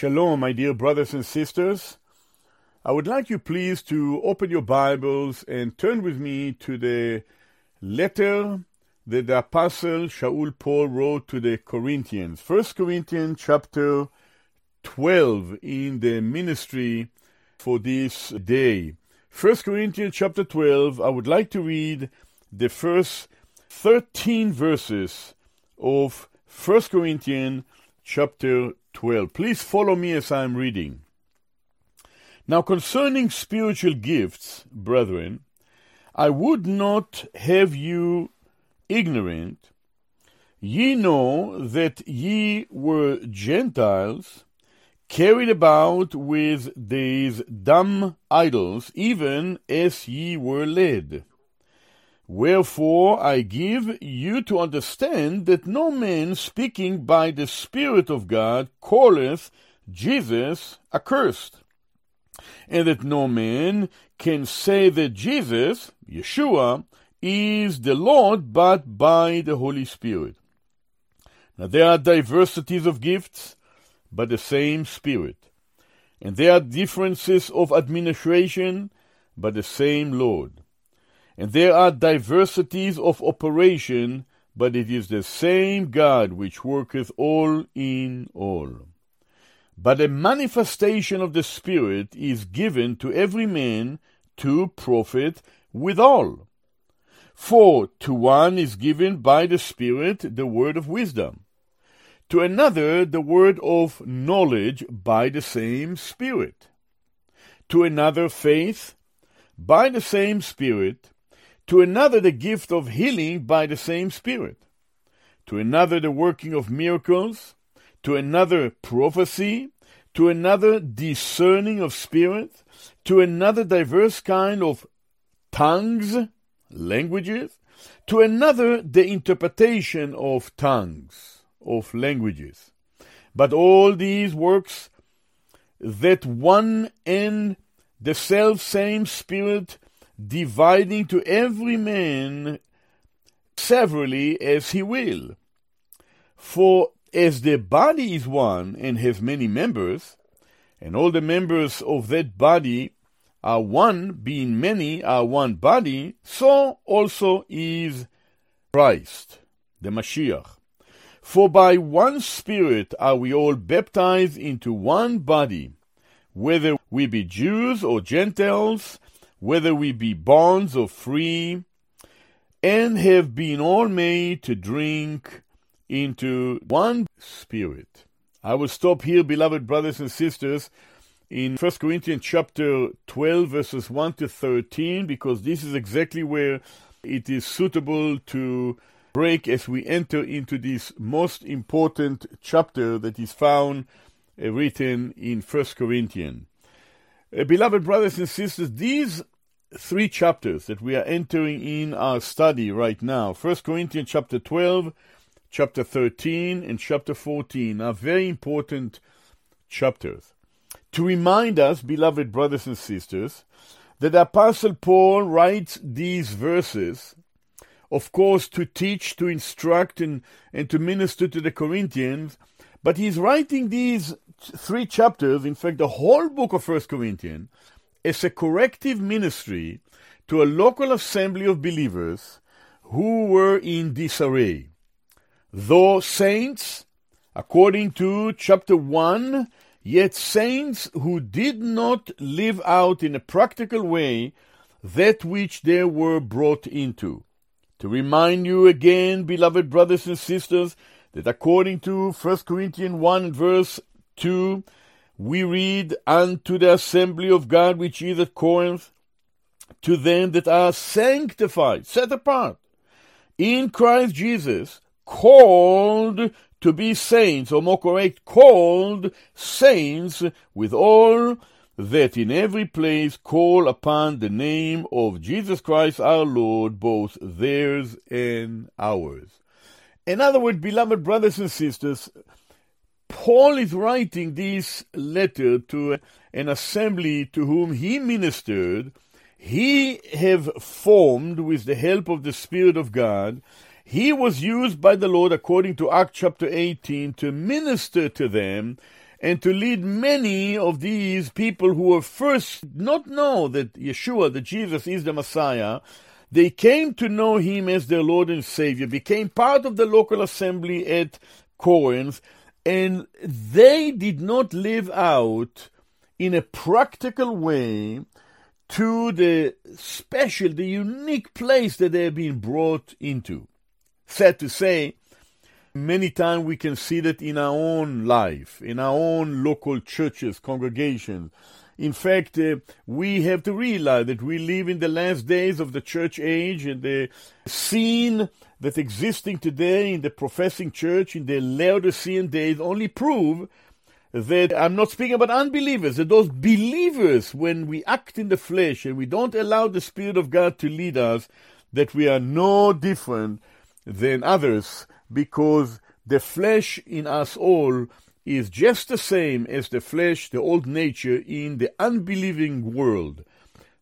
Shalom, my dear brothers and sisters. I would like you please to open your Bibles and turn with me to the letter that the apostle Shaul Paul wrote to the Corinthians. 1 Corinthians chapter 12 in the ministry for this day. 1 Corinthians chapter 12, I would like to read the first 13 verses of 1 Corinthians chapter 12. Please follow me as I am reading. Now, concerning spiritual gifts, brethren, I would not have you ignorant. Ye know that ye were Gentiles, carried about with these dumb idols, even as ye were led. Wherefore I give you to understand that no man speaking by the Spirit of God calleth Jesus accursed, and that no man can say that Jesus, Yeshua, is the Lord but by the Holy Spirit. Now there are diversities of gifts, but the same Spirit. And there are differences of administration, but the same Lord. And there are diversities of operation, but it is the same God which worketh all in all. But a manifestation of the Spirit is given to every man to profit withal. For to one is given by the Spirit the word of wisdom, to another the word of knowledge by the same Spirit, to another faith by the same Spirit, to another the gift of healing by the same Spirit, to another the working of miracles, to another prophecy, to another discerning of spirits, to another diverse kind of tongues, languages, to another the interpretation of tongues, of languages. But all these works that one and the self same Spirit dividing to every man severally as he will. For as the body is one and has many members, and all the members of that body are one, being many are one body, so also is Christ, the Mashiach. For by one Spirit are we all baptized into one body, whether we be Jews or Gentiles, whether we be bonds or free, and have been all made to drink into one spirit. I will stop here, beloved brothers and sisters, in 1 Corinthians chapter 12, verses 1 to 13, because this is exactly where it is suitable to break as we enter into this most important chapter that is found uh, written in 1 Corinthians. Uh, beloved brothers and sisters, these three chapters that we are entering in our study right now 1 Corinthians chapter 12, chapter 13, and chapter 14 are very important chapters. To remind us, beloved brothers and sisters, that Apostle Paul writes these verses, of course, to teach, to instruct, and, and to minister to the Corinthians, but he's writing these three chapters, in fact, the whole book of First Corinthians, is a corrective ministry to a local assembly of believers who were in disarray. Though saints, according to chapter 1, yet saints who did not live out in a practical way that which they were brought into. To remind you again, beloved brothers and sisters, that according to 1 Corinthians 1 verse 2, we read, Unto the assembly of God which is at Corinth, to them that are sanctified, set apart, in Christ Jesus, called to be saints, or more correct, called saints, with all that in every place call upon the name of Jesus Christ our Lord, both theirs and ours. In other words, beloved brothers and sisters, Paul is writing this letter to an assembly to whom he ministered. He have formed with the help of the Spirit of God. He was used by the Lord according to Acts chapter 18 to minister to them and to lead many of these people who were first not know that Yeshua, that Jesus is the Messiah, they came to know him as their Lord and Savior, became part of the local assembly at Corinth, and they did not live out in a practical way to the special, the unique place that they have been brought into. Sad to say, Many times we can see that in our own life, in our own local churches, congregations. In fact, uh, we have to realize that we live in the last days of the church age and the scene that's existing today in the professing church in the Laodicean days only prove that I'm not speaking about unbelievers, that those believers, when we act in the flesh and we don't allow the Spirit of God to lead us, that we are no different than others because the flesh in us all is just the same as the flesh, the old nature in the unbelieving world.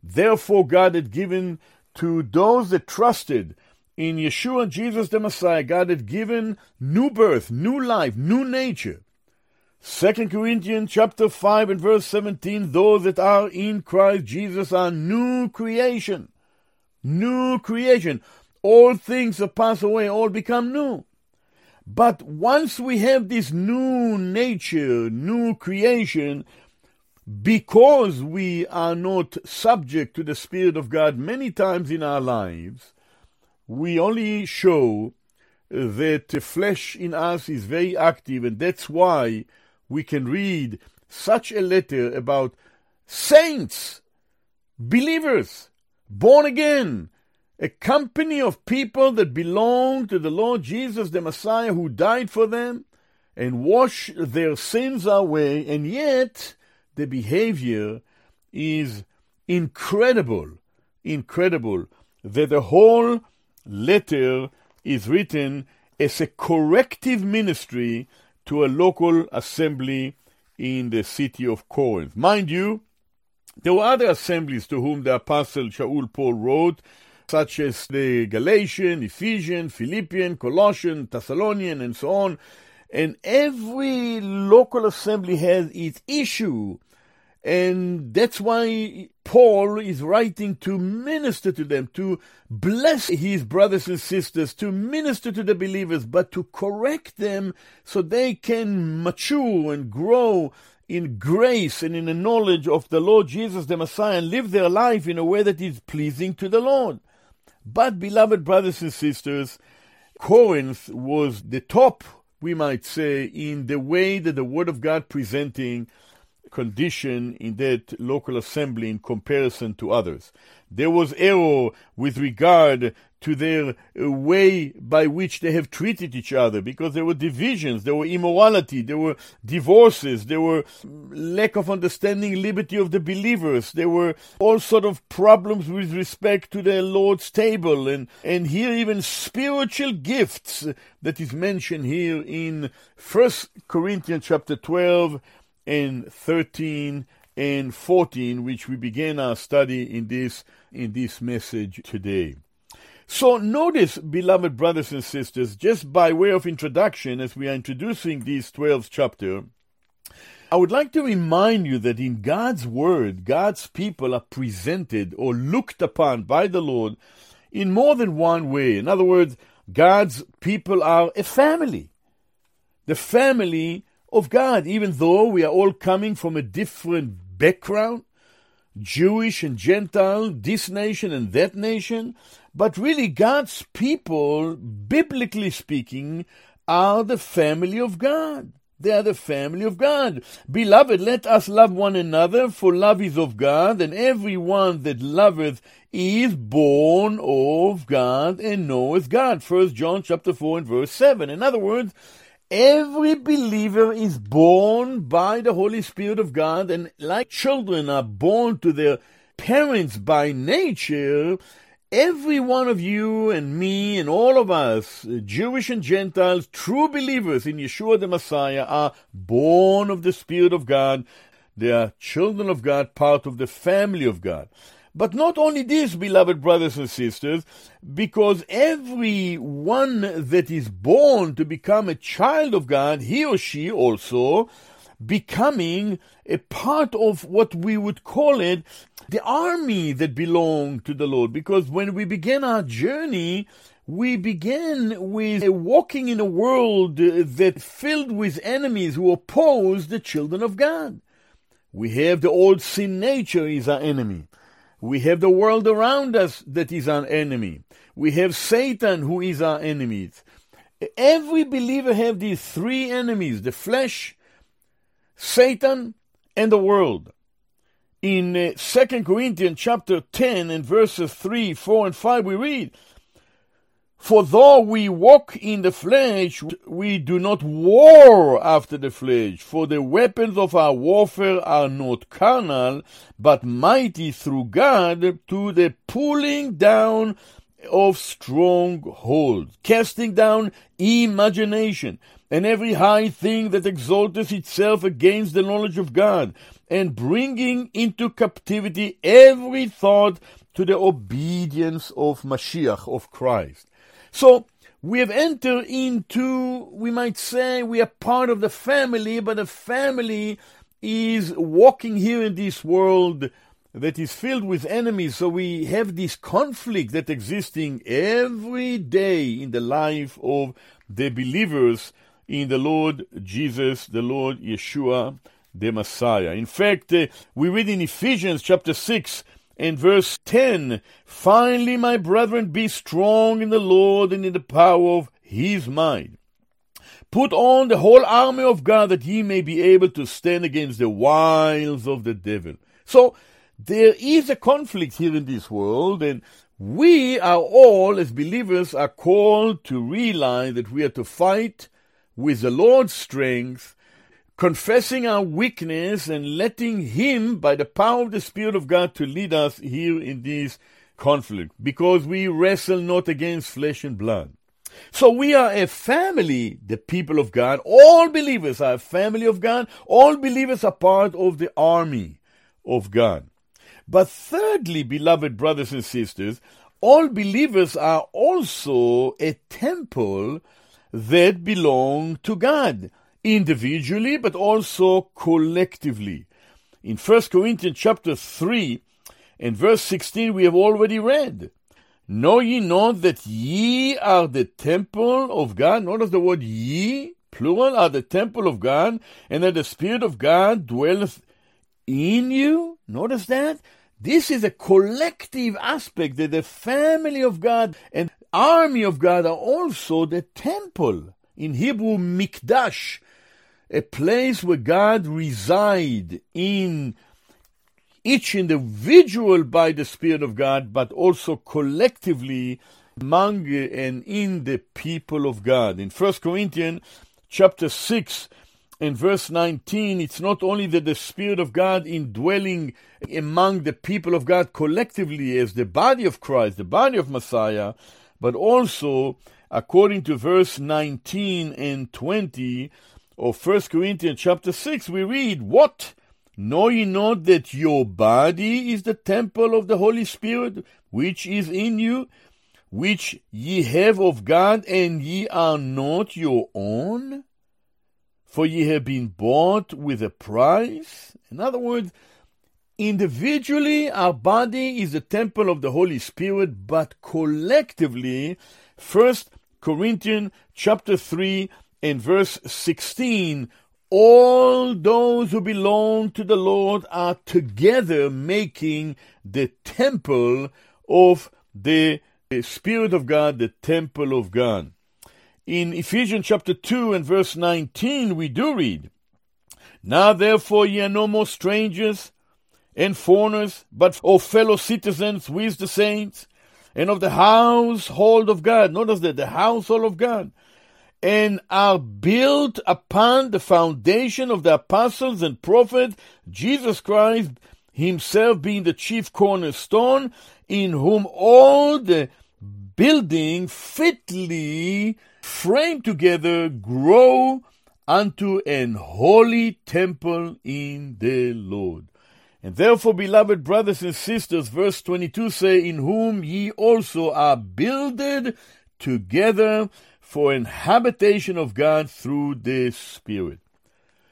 Therefore, God had given to those that trusted in Yeshua, Jesus the Messiah, God had given new birth, new life, new nature. 2 Corinthians chapter 5 and verse 17, those that are in Christ Jesus are new creation. New creation. All things are passed away, all become new. But once we have this new nature, new creation, because we are not subject to the Spirit of God many times in our lives, we only show that the flesh in us is very active, and that's why we can read such a letter about saints, believers, born again, a company of people that belong to the Lord Jesus, the Messiah, who died for them and washed their sins away, and yet the behavior is incredible, incredible, that the whole letter is written as a corrective ministry to a local assembly in the city of Corinth. Mind you, there were other assemblies to whom the apostle Shaul Paul wrote, such as the Galatian, Ephesian, Philippian, Colossian, Thessalonian, and so on. And every local assembly has its issue. And that's why Paul is writing to minister to them, to bless his brothers and sisters, to minister to the believers, but to correct them so they can mature and grow in grace and in the knowledge of the Lord Jesus the Messiah and live their life in a way that is pleasing to the Lord. But, beloved brothers and sisters, Corinth was the top, we might say, in the way that the Word of God presenting condition in that local assembly in comparison to others. There was error with regard to their uh, way by which they have treated each other because there were divisions, there were immorality, there were divorces, there were lack of understanding liberty of the believers, there were all sort of problems with respect to the Lord's table and, and here even spiritual gifts that is mentioned here in First Corinthians chapter 12 and 13 and 14, which we begin our study in this in this message today. So notice, beloved brothers and sisters, just by way of introduction, as we are introducing this 12th chapter, I would like to remind you that in God's Word, God's people are presented or looked upon by the Lord in more than one way. In other words, God's people are a family. The family of God, even though we are all coming from a different background, Jewish and Gentile, this nation and that nation, but really God's people, biblically speaking, are the family of God. They are the family of God. Beloved, let us love one another, for love is of God, and every one that loveth is born of God and knoweth God. First John chapter 4 and verse 7. In other words, Every believer is born by the Holy Spirit of God, and like children are born to their parents by nature, every one of you and me and all of us, uh, Jewish and Gentiles, true believers in Yeshua the Messiah, are born of the Spirit of God. They are children of God, part of the family of God. But not only this, beloved brothers and sisters, because every one that is born to become a child of God, he or she also becoming a part of what we would call it the army that belong to the Lord. Because when we began our journey, we began with walking in a world that filled with enemies who oppose the children of God. We have the old sin nature is our enemy. We have the world around us that is our enemy. We have Satan who is our enemy. Every believer have these three enemies, the flesh, Satan, and the world. In uh, 2 Corinthians chapter 10 and verses 3, 4, and 5, we read, For though we walk in the flesh, we do not war after the flesh, for the weapons of our warfare are not carnal, but mighty through God to the pulling down of strongholds, casting down imagination and every high thing that exalteth itself against the knowledge of God, and bringing into captivity every thought to the obedience of Mashiach, of Christ. So, we have entered into, we might say, we are part of the family, but the family is walking here in this world that is filled with enemies. So we have this conflict that existing every day in the life of the believers in the Lord Jesus, the Lord Yeshua, the Messiah. In fact, uh, we read in Ephesians chapter 6 and verse 10 Finally, my brethren, be strong in the Lord and in the power of his might. Put on the whole army of God that ye may be able to stand against the wiles of the devil. So, there is a conflict here in this world, and we are all, as believers, are called to realize that we are to fight with the Lord's strength, confessing our weakness and letting Him, by the power of the Spirit of God, to lead us here in this conflict, because we wrestle not against flesh and blood. So we are a family, the people of God. All believers are a family of God. All believers are part of the army of God. But thirdly, beloved brothers and sisters, all believers are also a temple that belong to God, individually but also collectively. In 1 Corinthians chapter 3 and verse 16 we have already read, Know ye not that ye are the temple of God? Notice the word ye, plural, are the temple of God, and that the Spirit of God dwelleth in you? Notice that? This is a collective aspect that the family of God and army of God are also the temple. In Hebrew, mikdash, a place where God reside in each individual by the Spirit of God, but also collectively among and in the people of God. In 1 Corinthians chapter 6 and verse 19, it's not only that the Spirit of God indwelling among the people of God collectively as the body of Christ, the body of Messiah, but also according to verse 19 and 20 of 1 Corinthians chapter 6, we read, What? Know ye not that your body is the temple of the Holy Spirit, which is in you, which ye have of God, and ye are not your own? For ye have been bought with a price. In other words, Individually, our body is the temple of the Holy Spirit, but collectively, First Corinthians chapter 3 and verse 16, all those who belong to the Lord are together making the temple of the Spirit of God, the temple of God. In Ephesians chapter 2 and verse 19, we do read, Now therefore ye are no more strangers and foreigners, but of fellow citizens with the saints, and of the household of God. Notice that the household of God, and are built upon the foundation of the apostles and prophets, Jesus Christ himself being the chief cornerstone, in whom all the building fitly framed together grow unto an holy temple in the Lord. And therefore, beloved brothers and sisters, verse 22 say, In whom ye also are builded together for an habitation of God through the Spirit.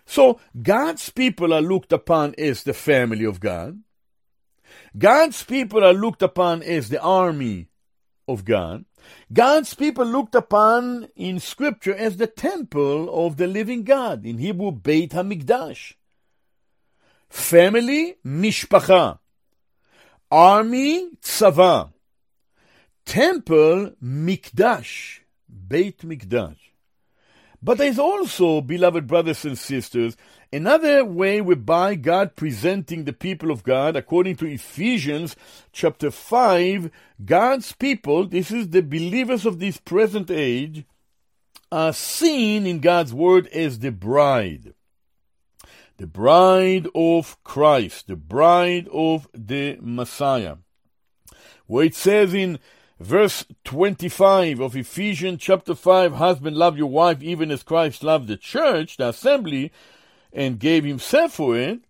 So, God's people are looked upon as the family of God. God's people are looked upon as the army of God. God's people looked upon in Scripture as the temple of the living God. In Hebrew, Beit HaMikdash. Family, Mishpacha. Army, Tzava. Temple, Mikdash. Beit Mikdash. But there's also, beloved brothers and sisters, another way whereby God presenting the people of God, according to Ephesians chapter 5, God's people, this is the believers of this present age, are seen in God's word as the bride. The bride of Christ, the bride of the Messiah. Where it says in Verse 25 of Ephesians chapter 5 Husband, love your wife even as Christ loved the church, the assembly, and gave himself for it.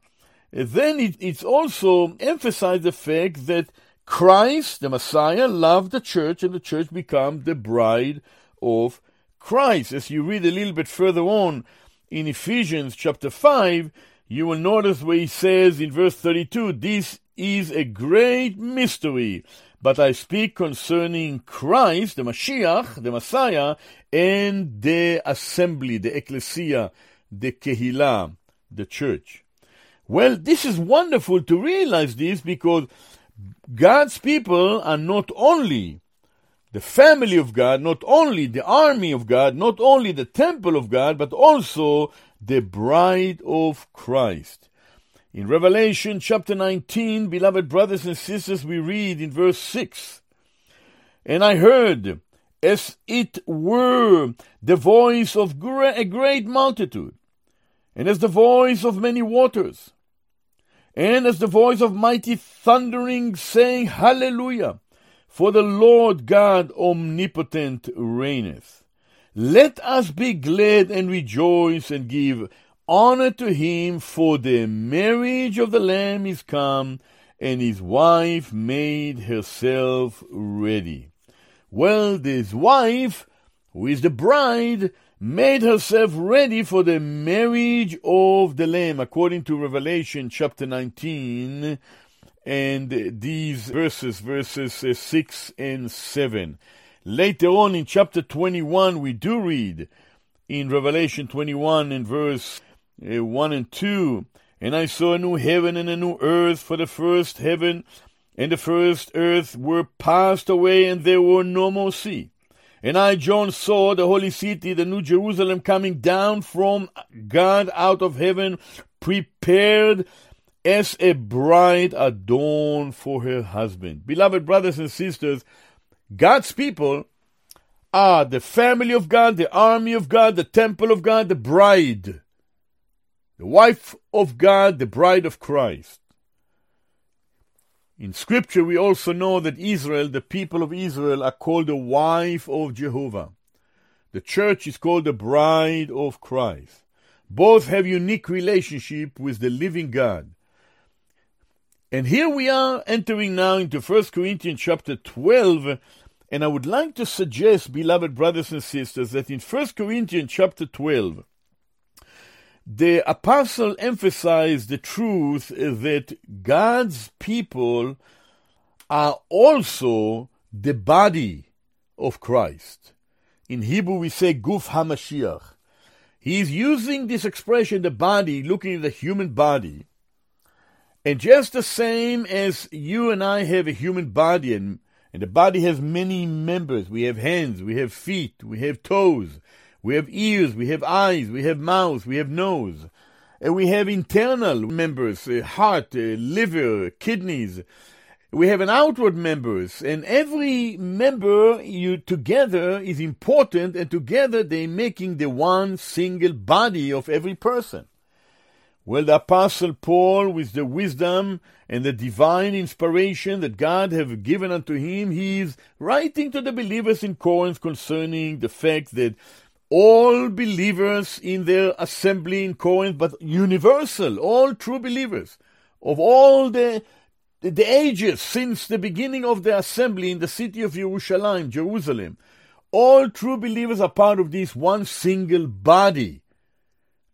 Then it, it's also emphasized the fact that Christ, the Messiah, loved the church, and the church became the bride of Christ. As you read a little bit further on in Ephesians chapter 5, you will notice where he says in verse 32 This is a great mystery but I speak concerning Christ, the Mashiach, the Messiah, and the assembly, the ecclesia, the kehillah, the church. Well, this is wonderful to realize this because God's people are not only the family of God, not only the army of God, not only the temple of God, but also the bride of Christ. In Revelation chapter 19, beloved brothers and sisters, we read in verse 6 And I heard, as it were, the voice of a great multitude, and as the voice of many waters, and as the voice of mighty thundering, saying, Hallelujah! For the Lord God omnipotent reigneth. Let us be glad and rejoice and give honor to him, for the marriage of the Lamb is come, and his wife made herself ready. Well, this wife, who is the bride, made herself ready for the marriage of the Lamb, according to Revelation chapter 19, and these verses, verses 6 and 7. Later on in chapter 21, we do read in Revelation 21 and verse uh, Eh, 1 and 2. And I saw a new heaven and a new earth, for the first heaven and the first earth were passed away, and there were no more sea. And I, John, saw the holy city, the new Jerusalem, coming down from God out of heaven, prepared as a bride adorned for her husband. Beloved brothers and sisters, God's people are the family of God, the army of God, the temple of God, the bride the wife of God, the bride of Christ. In Scripture, we also know that Israel, the people of Israel, are called the wife of Jehovah. The church is called the bride of Christ. Both have unique relationship with the living God. And here we are entering now into 1 Corinthians chapter 12, and I would like to suggest, beloved brothers and sisters, that in 1 Corinthians chapter 12, the apostle emphasized the truth that God's people are also the body of Christ. In Hebrew, we say Guf HaMashiach. He is using this expression, the body, looking at the human body. And just the same as you and I have a human body, and, and the body has many members. We have hands, we have feet, we have toes, we have ears, we have eyes, we have mouth, we have nose. And we have internal members, uh, heart, uh, liver, kidneys. we have an outward members, and every member you together is important, and together they making the one single body of every person. Well, the Apostle Paul, with the wisdom and the divine inspiration that God have given unto him, he is writing to the believers in Corinth concerning the fact that all believers in their assembly in Corinth, but universal, all true believers of all the, the ages since the beginning of the assembly in the city of Jerusalem, Jerusalem, all true believers are part of this one single body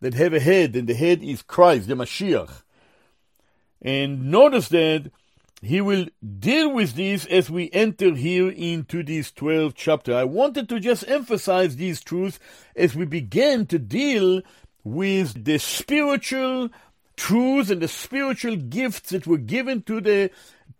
that have a head, and the head is Christ, the Mashiach. And notice that he will deal with this as we enter here into this 12th chapter. I wanted to just emphasize these truths as we begin to deal with the spiritual truths and the spiritual gifts that were given to the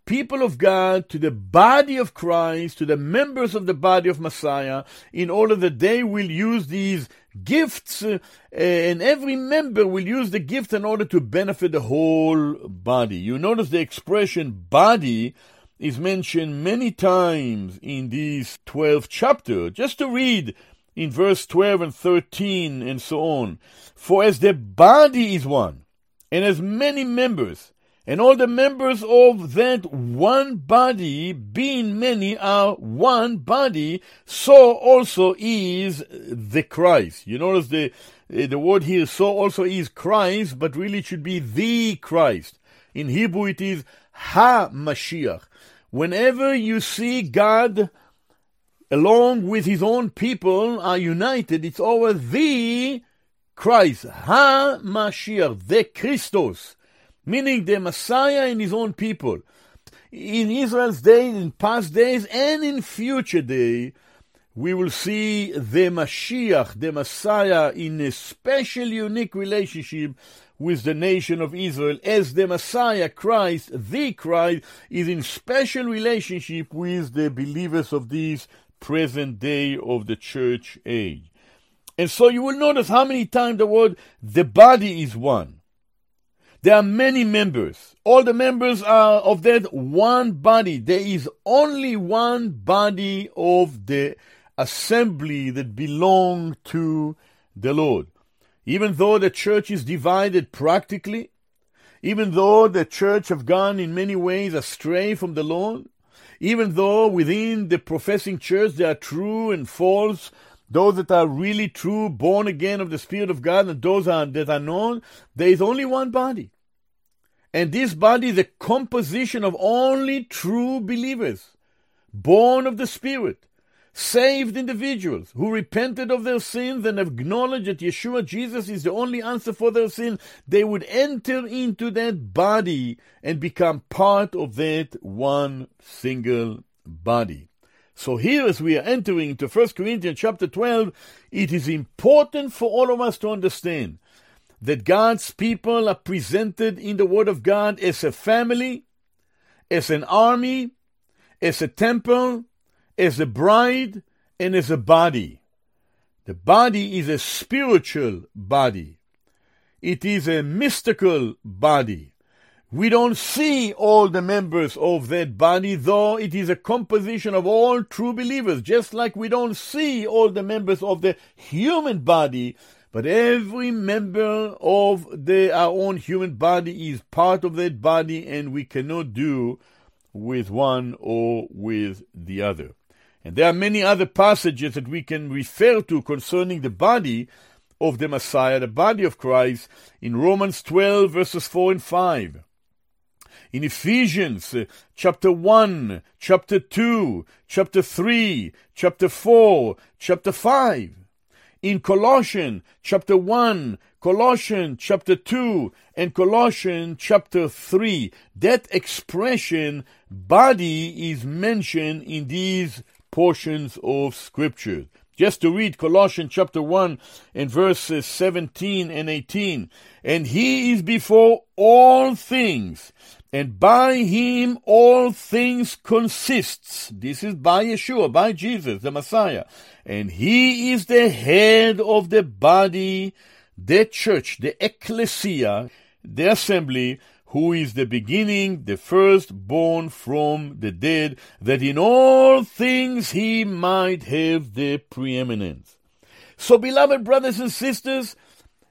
people of God, to the body of Christ, to the members of the body of Messiah, in order that they will use these gifts, uh, and every member will use the gift in order to benefit the whole body. You notice the expression body is mentioned many times in these 12 chapters. Just to read in verse 12 and 13 and so on. For as the body is one, and as many members, and all the members of that one body, being many, are one body, so also is the Christ. You notice the, eh, the word here, so also is Christ, but really it should be the Christ. In Hebrew it is Ha-Mashiach. Whenever you see God along with his own people are united, it's over the Christ, Ha-Mashiach, the Christos meaning the Messiah and his own people. In Israel's days, in past days, and in future day, we will see the Mashiach, the Messiah, in a special, unique relationship with the nation of Israel, as the Messiah, Christ, the Christ, is in special relationship with the believers of this present day of the church age. And so you will notice how many times the word the body is one. There are many members. All the members are of that one body. There is only one body of the assembly that belong to the Lord. Even though the church is divided practically, even though the church have gone in many ways astray from the Lord, even though within the professing church there are true and false those that are really true, born again of the Spirit of God, and those are, that are known, there is only one body. And this body is a composition of only true believers, born of the Spirit, saved individuals who repented of their sins and acknowledged that Yeshua Jesus is the only answer for their sin. They would enter into that body and become part of that one single body. So here as we are entering into 1 Corinthians chapter 12, it is important for all of us to understand that God's people are presented in the Word of God as a family, as an army, as a temple, as a bride, and as a body. The body is a spiritual body. It is a mystical body. We don't see all the members of that body, though it is a composition of all true believers, just like we don't see all the members of the human body, but every member of the, our own human body is part of that body, and we cannot do with one or with the other. And there are many other passages that we can refer to concerning the body of the Messiah, the body of Christ, in Romans 12, verses 4 and 5 in Ephesians uh, chapter 1, chapter 2, chapter 3, chapter 4, chapter 5. In Colossians chapter 1, Colossians chapter 2, and Colossians chapter 3. That expression, body, is mentioned in these portions of Scripture. Just to read Colossians chapter 1 and verses 17 and 18. And he is before all things, and by him all things consists. This is by Yeshua, by Jesus, the Messiah. And he is the head of the body, the church, the ecclesia, the assembly, who is the beginning, the firstborn from the dead, that in all things he might have the preeminence. So, beloved brothers and sisters,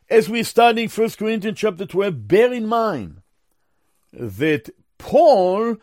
as we're studying 1 Corinthians chapter 12, bear in mind that Paul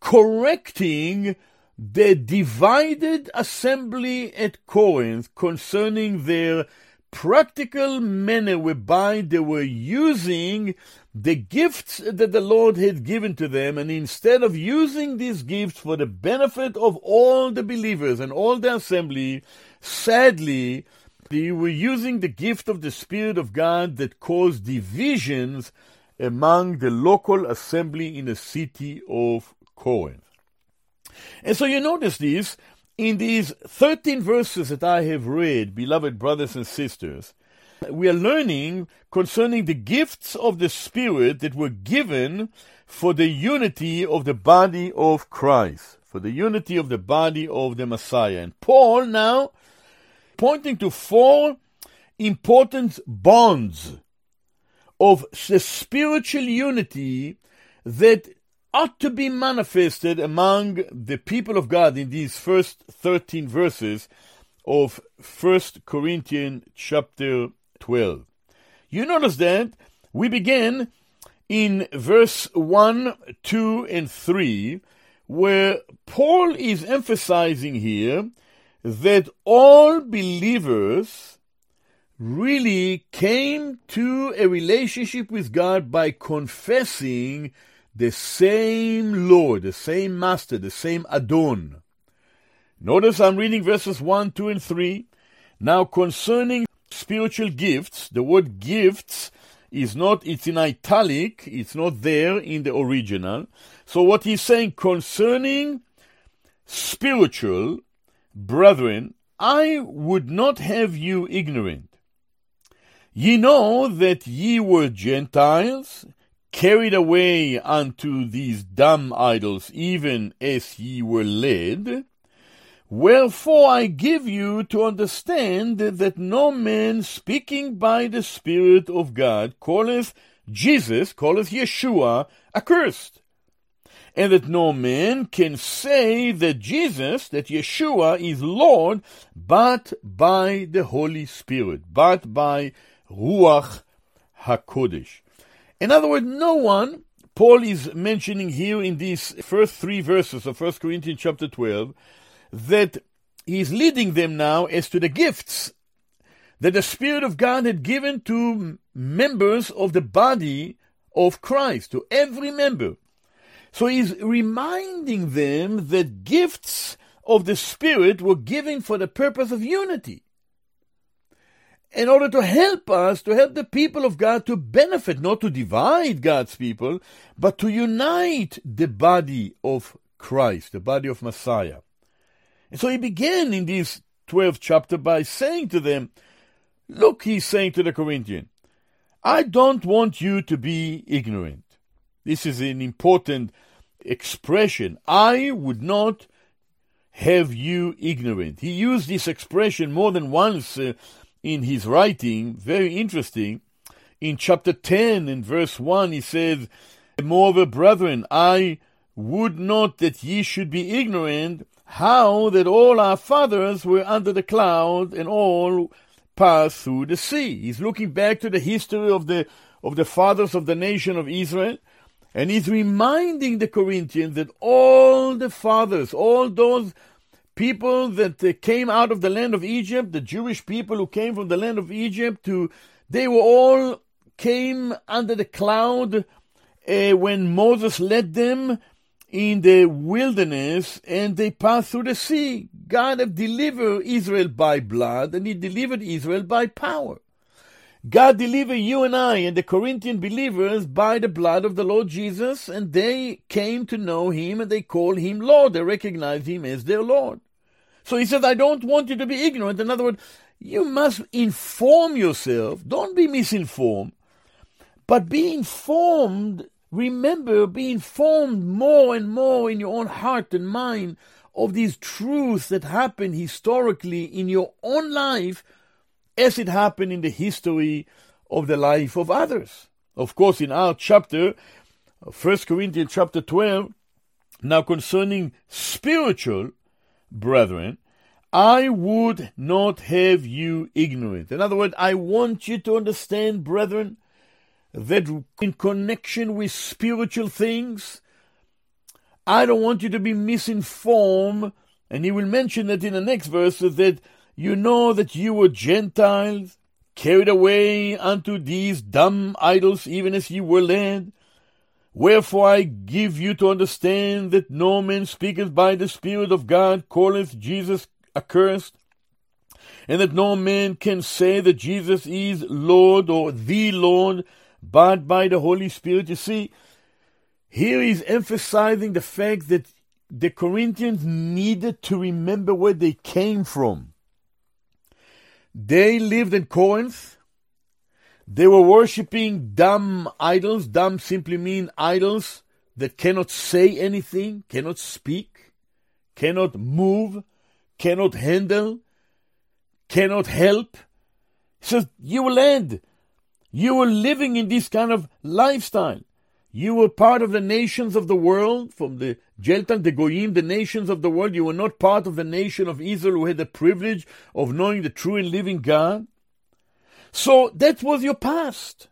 correcting the divided assembly at Corinth concerning their practical manner whereby they were using the gifts that the Lord had given to them, and instead of using these gifts for the benefit of all the believers and all the assembly, sadly, they were using the gift of the Spirit of God that caused divisions among the local assembly in the city of Corinth. And so you notice this in these 13 verses that I have read, beloved brothers and sisters, we are learning concerning the gifts of the Spirit that were given for the unity of the body of Christ, for the unity of the body of the Messiah. And Paul now pointing to four important bonds of the spiritual unity that ought to be manifested among the people of God in these first 13 verses of 1 Corinthians chapter 12. You notice that we begin in verse 1, 2, and 3, where Paul is emphasizing here that all believers really came to a relationship with God by confessing the same Lord, the same Master, the same Adon. Notice I'm reading verses 1, 2, and 3. Now, concerning spiritual gifts, the word gifts is not, it's in italic, it's not there in the original. So, what he's saying concerning spiritual, brethren, I would not have you ignorant. Ye know that ye were Gentiles, carried away unto these dumb idols, even as ye were led. Wherefore I give you to understand that no man speaking by the Spirit of God calleth Jesus, calleth Yeshua, accursed. And that no man can say that Jesus, that Yeshua is Lord, but by the Holy Spirit, but by Ruach HaKodesh. In other words, no one, Paul is mentioning here in these first three verses of 1 Corinthians chapter 12, that he's leading them now as to the gifts that the Spirit of God had given to members of the body of Christ, to every member. So he's reminding them that gifts of the Spirit were given for the purpose of unity in order to help us, to help the people of God to benefit, not to divide God's people, but to unite the body of Christ, the body of Messiah. And so he began in this 12th chapter by saying to them, Look, he's saying to the Corinthians, I don't want you to be ignorant. This is an important expression. I would not have you ignorant. He used this expression more than once uh, in his writing, very interesting. In chapter 10, in verse 1, he says, Moreover, brethren, I would not that ye should be ignorant how that all our fathers were under the cloud and all passed through the sea. He's looking back to the history of the of the fathers of the nation of Israel, and he's reminding the Corinthians that all the fathers, all those people that uh, came out of the land of Egypt, the Jewish people who came from the land of Egypt, to they were all came under the cloud uh, when Moses led them in the wilderness and they passed through the sea. God have delivered Israel by blood and he delivered Israel by power. God delivered you and I and the Corinthian believers by the blood of the Lord Jesus, and they came to know him and they called him Lord. They recognized him as their Lord. So he said, I don't want you to be ignorant. In other words, you must inform yourself. Don't be misinformed, but be informed. Remember, be informed more and more in your own heart and mind of these truths that happen historically in your own life as it happened in the history of the life of others. Of course, in our chapter, 1 Corinthians chapter 12, now concerning spiritual brethren, I would not have you ignorant. In other words, I want you to understand, brethren, that in connection with spiritual things, I don't want you to be misinformed. And he will mention that in the next verse that you know that you were Gentiles, carried away unto these dumb idols, even as ye were led. Wherefore I give you to understand that no man speaketh by the Spirit of God calleth Jesus accursed, and that no man can say that Jesus is Lord or the Lord, but by the Holy Spirit. You see, here he's emphasizing the fact that the Corinthians needed to remember where they came from. They lived in Corinth. They were worshipping dumb idols. Dumb simply mean idols that cannot say anything, cannot speak, cannot move, cannot handle, cannot help. He says, you will end. You were living in this kind of lifestyle. You were part of the nations of the world, from the Jeltan, the Goyim, the nations of the world. You were not part of the nation of Israel who had the privilege of knowing the true and living God. So that was your past.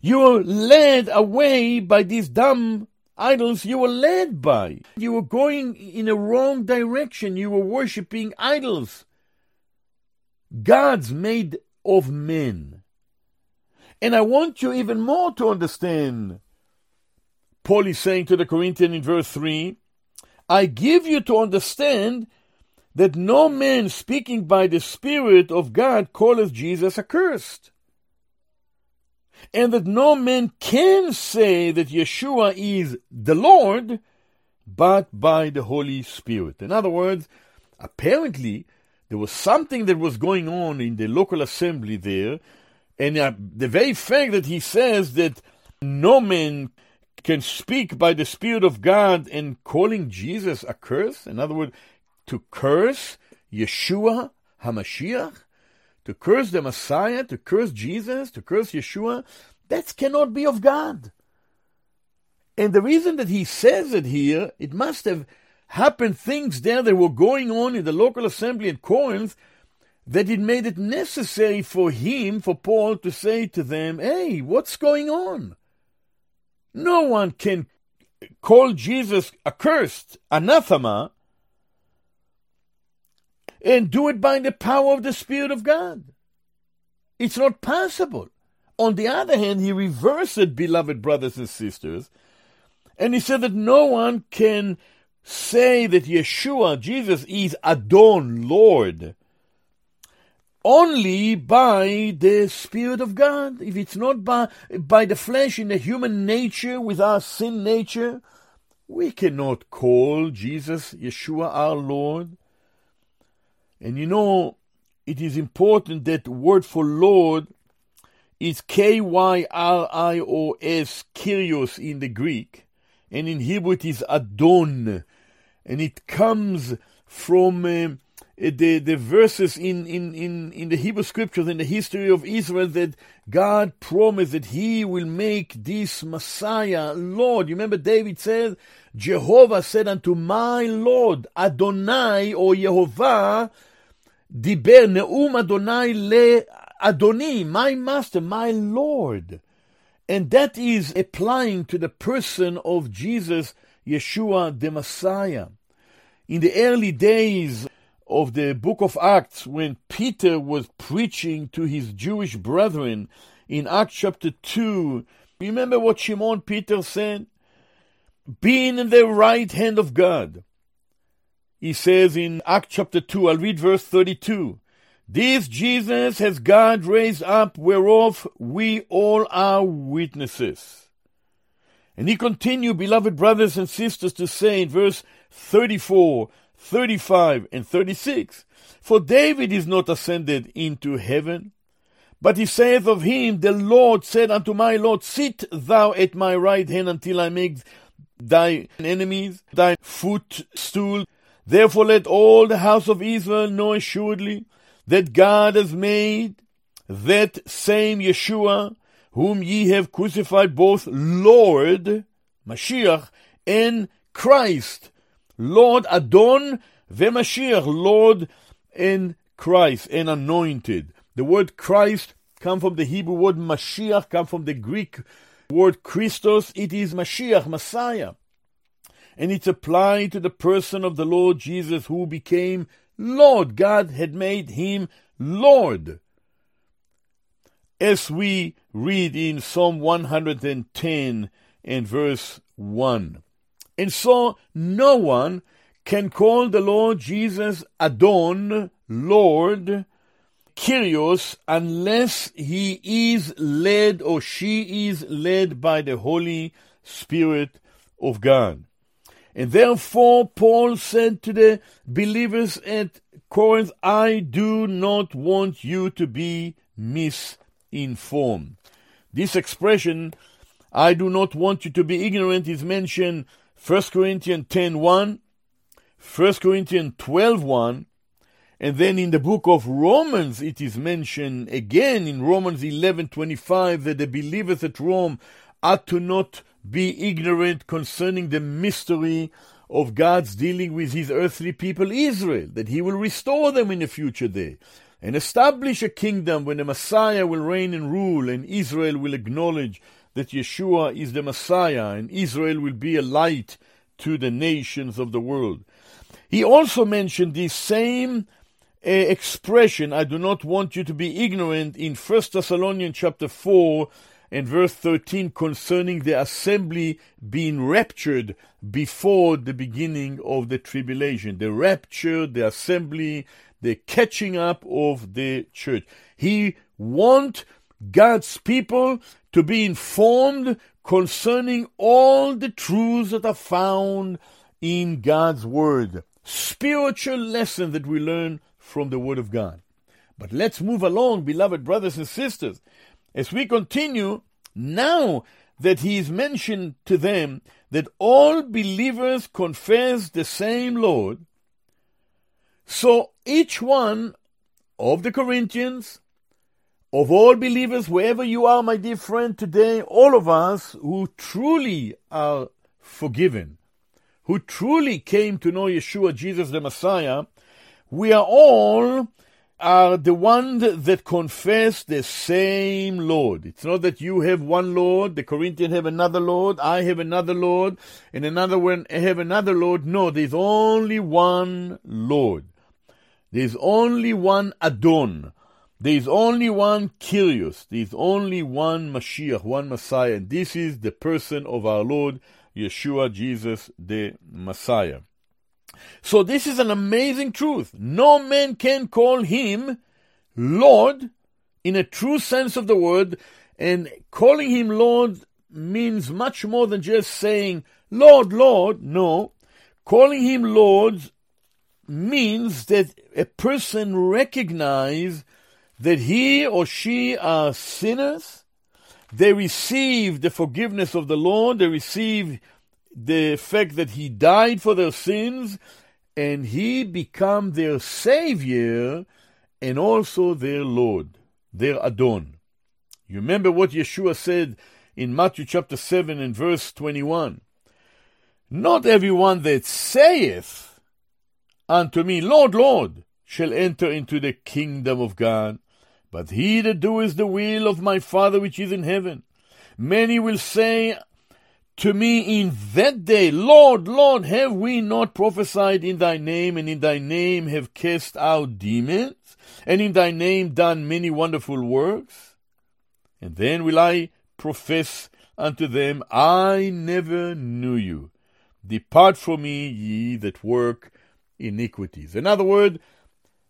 You were led away by these dumb idols you were led by. You were going in a wrong direction. You were worshipping idols, gods made of men. And I want you even more to understand. Paul is saying to the Corinthians in verse 3 I give you to understand that no man speaking by the Spirit of God calleth Jesus accursed and that no man can say that Yeshua is the Lord but by the Holy Spirit. In other words, apparently there was something that was going on in the local assembly there, and uh, the very fact that he says that no man can speak by the Spirit of God and calling Jesus a curse, in other words, to curse Yeshua HaMashiach, to curse the Messiah, to curse Jesus, to curse Yeshua, that cannot be of God. And the reason that he says it here, it must have happened things there that were going on in the local assembly at Corinth that it made it necessary for him, for Paul, to say to them, Hey, what's going on? No one can call Jesus accursed, anathema, and do it by the power of the Spirit of God. It's not possible. On the other hand, he reversed it, beloved brothers and sisters, and he said that no one can say that Yeshua, Jesus, is Adon, Lord, only by the Spirit of God. If it's not by, by the flesh in the human nature, with our sin nature, we cannot call Jesus, Yeshua, our Lord. And you know, it is important that word for Lord is K Y R I O S, Kyrios in the Greek, and in Hebrew it is Adon, and it comes from uh, uh, the, the verses in, in, in, in the Hebrew scriptures, in the history of Israel, that God promised that He will make this Messiah Lord. You remember David said, Jehovah said unto my Lord, Adonai or Jehovah, Diber Neum Adonai Le Adoni, my master, my Lord. And that is applying to the person of Jesus, Yeshua the Messiah. In the early days of the book of Acts, when Peter was preaching to his Jewish brethren in Acts chapter 2, remember what Shimon Peter said? Being in the right hand of God he says in Acts chapter 2, I'll read verse 32. This Jesus has God raised up, whereof we all are witnesses. And he continued, beloved brothers and sisters, to say in verse 34, 35, and 36, For David is not ascended into heaven, but he saith of him, The Lord said unto my Lord, Sit thou at my right hand until I make thy enemies thy footstool. Therefore let all the house of Israel know assuredly that God has made that same Yeshua, whom ye have crucified both Lord, Mashiach, and Christ. Lord Adon veMashiach, Lord in Christ, and anointed. The word Christ come from the Hebrew word Mashiach, come from the Greek word Christos. It is Mashiach, Messiah. And it's applied to the person of the Lord Jesus who became Lord. God had made him Lord. As we read in Psalm 110 and verse 1. And so no one can call the Lord Jesus Adon, Lord, Kyrios, unless he is led or she is led by the Holy Spirit of God. And therefore, Paul said to the believers at Corinth, I do not want you to be misinformed. This expression, I do not want you to be ignorant, is mentioned 1 Corinthians 10 1, 1 Corinthians 12 1, and then in the book of Romans, it is mentioned again in Romans 11:25 that the believers at Rome ought to not be ignorant concerning the mystery of God's dealing with his earthly people Israel, that he will restore them in the future day and establish a kingdom when the Messiah will reign and rule and Israel will acknowledge that Yeshua is the Messiah and Israel will be a light to the nations of the world. He also mentioned the same uh, expression, I do not want you to be ignorant, in 1 Thessalonians chapter 4 and verse 13 concerning the assembly being raptured before the beginning of the tribulation. The rapture, the assembly, the catching up of the church. He want God's people to be informed concerning all the truths that are found in God's Word. Spiritual lesson that we learn from the Word of God. But let's move along, beloved brothers and sisters, as we continue now that he is mentioned to them that all believers confess the same Lord. So each one of the Corinthians, of all believers, wherever you are, my dear friend, today, all of us who truly are forgiven, who truly came to know Yeshua, Jesus the Messiah, we are all are the ones that confess the same Lord. It's not that you have one Lord, the Corinthians have another Lord, I have another Lord, and another one have another Lord. No, there's only one Lord. There's only one Adon. There's only one Kyrios. There's only one Mashiach, one Messiah. And this is the person of our Lord, Yeshua, Jesus, the Messiah. So this is an amazing truth. No man can call him Lord in a true sense of the word, and calling him Lord means much more than just saying, Lord, Lord. No. Calling him Lord means that a person recognize that he or she are sinners. They receive the forgiveness of the Lord. They receive the fact that he died for their sins and he become their savior and also their Lord, their Adon. You remember what Yeshua said in Matthew chapter 7 and verse 21. Not everyone that saith unto me, Lord, Lord, shall enter into the kingdom of God, but he that doeth the will of my Father which is in heaven. Many will say to me in that day, Lord, Lord, have we not prophesied in thy name, and in thy name have cast out demons, and in thy name done many wonderful works? And then will I profess unto them, I never knew you. Depart from me, ye that work iniquities. In other words,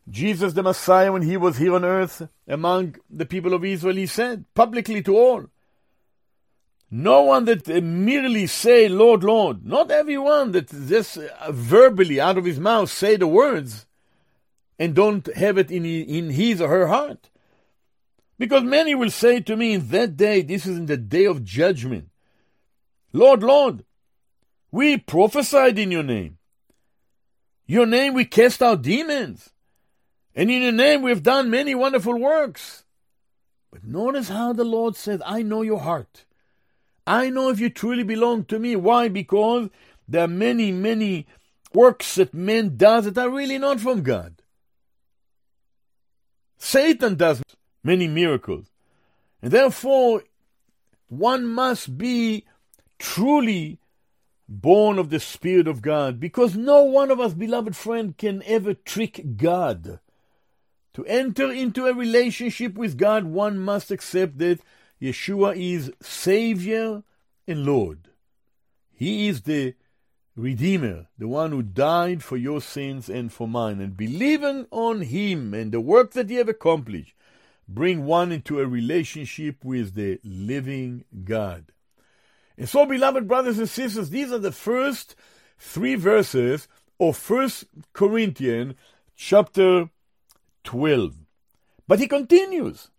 Jesus the Messiah, when he was here on earth among the people of Israel, he said publicly to all, no one that merely say, Lord, Lord. Not everyone that just uh, verbally out of his mouth say the words and don't have it in, in his or her heart. Because many will say to me in that day, this is in the day of judgment, Lord, Lord, we prophesied in your name. Your name we cast out demons. And in your name we have done many wonderful works. But notice how the Lord says, I know your heart. I know if you truly belong to me. Why? Because there are many, many works that man does that are really not from God. Satan does many miracles. And therefore, one must be truly born of the Spirit of God, because no one of us, beloved friend, can ever trick God. To enter into a relationship with God, one must accept that Yeshua is Savior and Lord. He is the Redeemer, the one who died for your sins and for mine. And believing on Him and the work that He have accomplished, bring one into a relationship with the living God. And so, beloved brothers and sisters, these are the first three verses of First Corinthians chapter 12. But he continues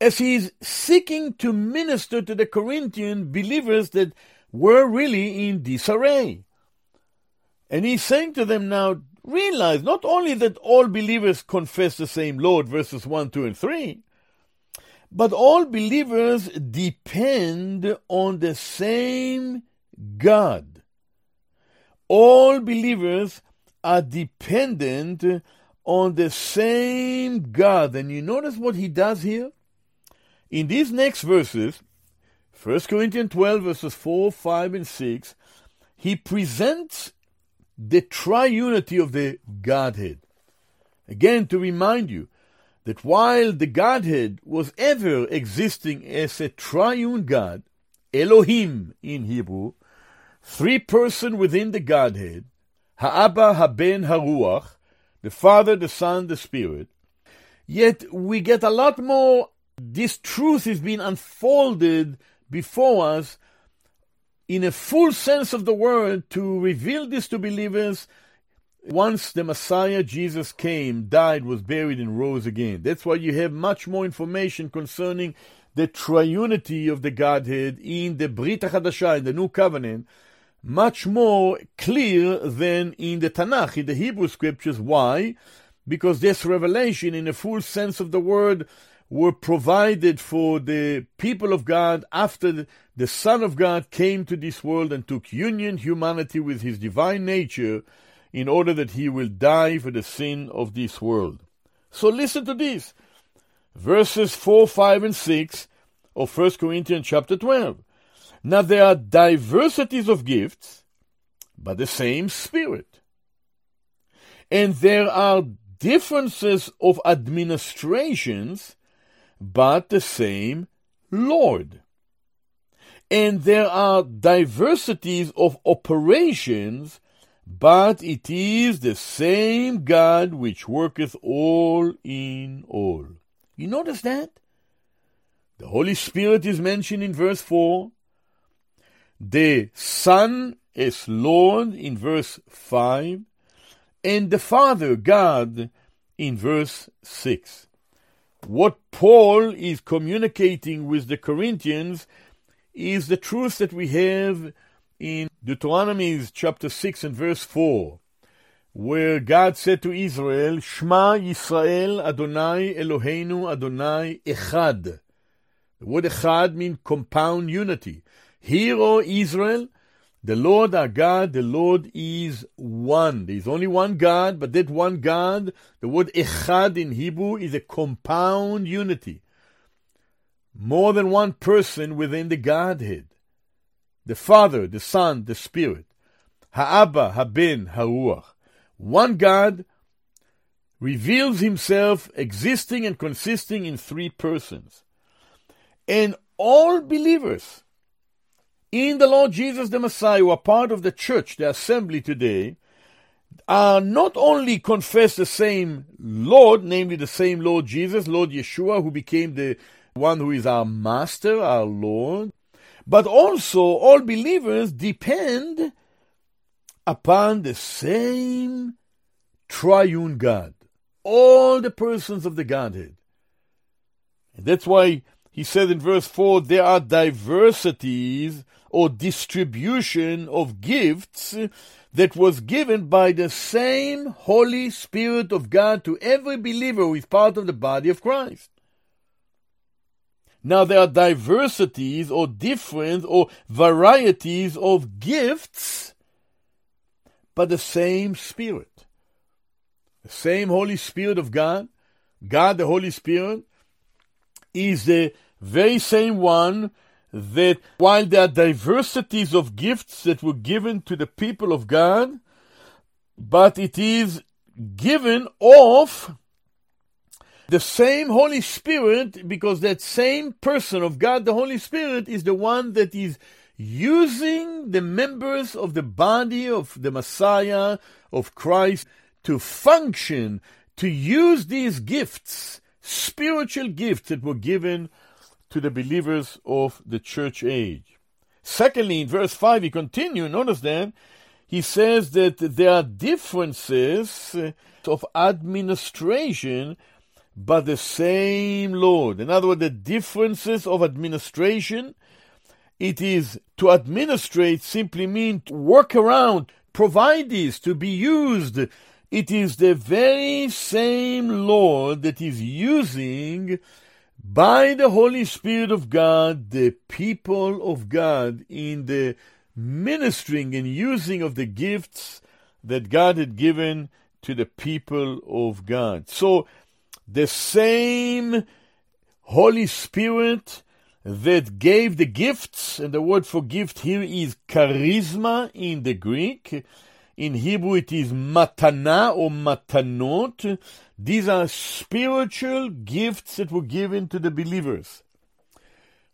as he is seeking to minister to the Corinthian believers that were really in disarray. And he's saying to them now, realize not only that all believers confess the same Lord, verses 1, 2, and 3, but all believers depend on the same God. All believers are dependent on the same God. And you notice what he does here? In these next verses, 1 Corinthians 12, verses 4, 5, and 6, he presents the triunity of the Godhead. Again, to remind you that while the Godhead was ever existing as a triune God, Elohim in Hebrew, three person within the Godhead, Ha'aba, Haben, Haruach, the Father, the Son, the Spirit. Yet we get a lot more, this truth is being unfolded before us in a full sense of the word to reveal this to believers once the Messiah Jesus came, died, was buried, and rose again. That's why you have much more information concerning the triunity of the Godhead in the Brit HaChadashah, in the New Covenant, much more clear than in the Tanakh, in the Hebrew Scriptures. Why? Because this revelation, in a full sense of the word, were provided for the people of God after the Son of God came to this world and took union humanity with his divine nature in order that he will die for the sin of this world. So listen to this. Verses 4, 5, and 6 of 1 Corinthians chapter 12. Now there are diversities of gifts, but the same Spirit. And there are differences of administrations, but the same Lord. And there are diversities of operations, but it is the same God which worketh all in all. You notice that? The Holy Spirit is mentioned in verse 4. The Son is Lord in verse 5. And the Father, God, in verse 6. What Paul is communicating with the Corinthians is the truth that we have in Deuteronomy chapter 6 and verse 4, where God said to Israel, Shema Yisrael Adonai Eloheinu Adonai Echad. The word Echad means compound unity. Hear, O Israel, the Lord our God, the Lord is one. There is only one God, but that one God, the word Echad in Hebrew, is a compound unity. More than one person within the Godhead the Father, the Son, the Spirit. Ha'aba, Haben, Haruach. One God reveals himself existing and consisting in three persons. And all believers in the Lord Jesus the Messiah, who are part of the church, the assembly today, are not only confess the same Lord, namely the same Lord Jesus, Lord Yeshua, who became the one who is our master, our Lord, but also all believers depend upon the same triune God, all the persons of the Godhead. And that's why he said in verse 4 there are diversities or distribution of gifts that was given by the same Holy Spirit of God to every believer who is part of the body of Christ. Now there are diversities or different or varieties of gifts, but the same Spirit. The same Holy Spirit of God, God the Holy Spirit, is the very same one that while there are diversities of gifts that were given to the people of God, but it is given of the same Holy Spirit because that same person of God, the Holy Spirit, is the one that is using the members of the body of the Messiah, of Christ, to function, to use these gifts, spiritual gifts that were given to the believers of the church age. Secondly, in verse 5, he continues, notice that, he says that there are differences uh, of administration, but the same Lord. In other words, the differences of administration, it is to administrate simply mean to work around, provide this, to be used. It is the very same Lord that is using by the Holy Spirit of God, the people of God in the ministering and using of the gifts that God had given to the people of God. So the same Holy Spirit that gave the gifts, and the word for gift here is charisma in the Greek. In Hebrew it is matana or matanot. These are spiritual gifts that were given to the believers.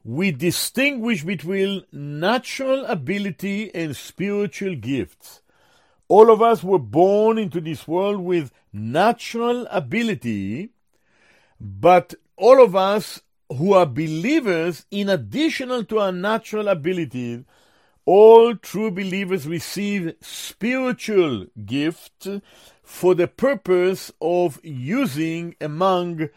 We distinguish between natural ability and spiritual gifts. All of us were born into this world with natural ability, but all of us who are believers, in addition to our natural abilities, all true believers receive spiritual gifts for the purpose of using among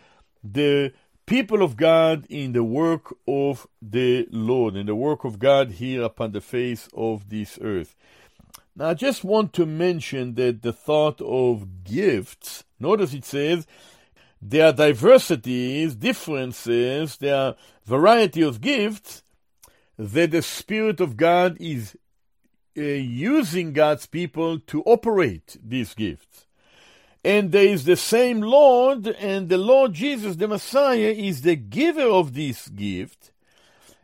the people of God in the work of the Lord, in the work of God here upon the face of this earth. Now, I just want to mention that the thought of gifts, notice it says, there are diversities, differences, there are variety of gifts that the Spirit of God is uh, using God's people to operate these gifts. And there is the same Lord, and the Lord Jesus, the Messiah, is the giver of this gift.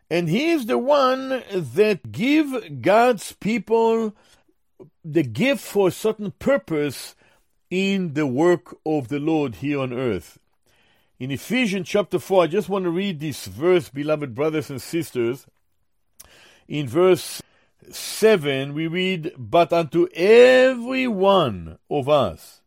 And he is the one that give God's people the gift for a certain purpose in the work of the Lord here on earth. In Ephesians chapter 4, I just want to read this verse, beloved brothers and sisters. In verse 7, we read, But unto every one of us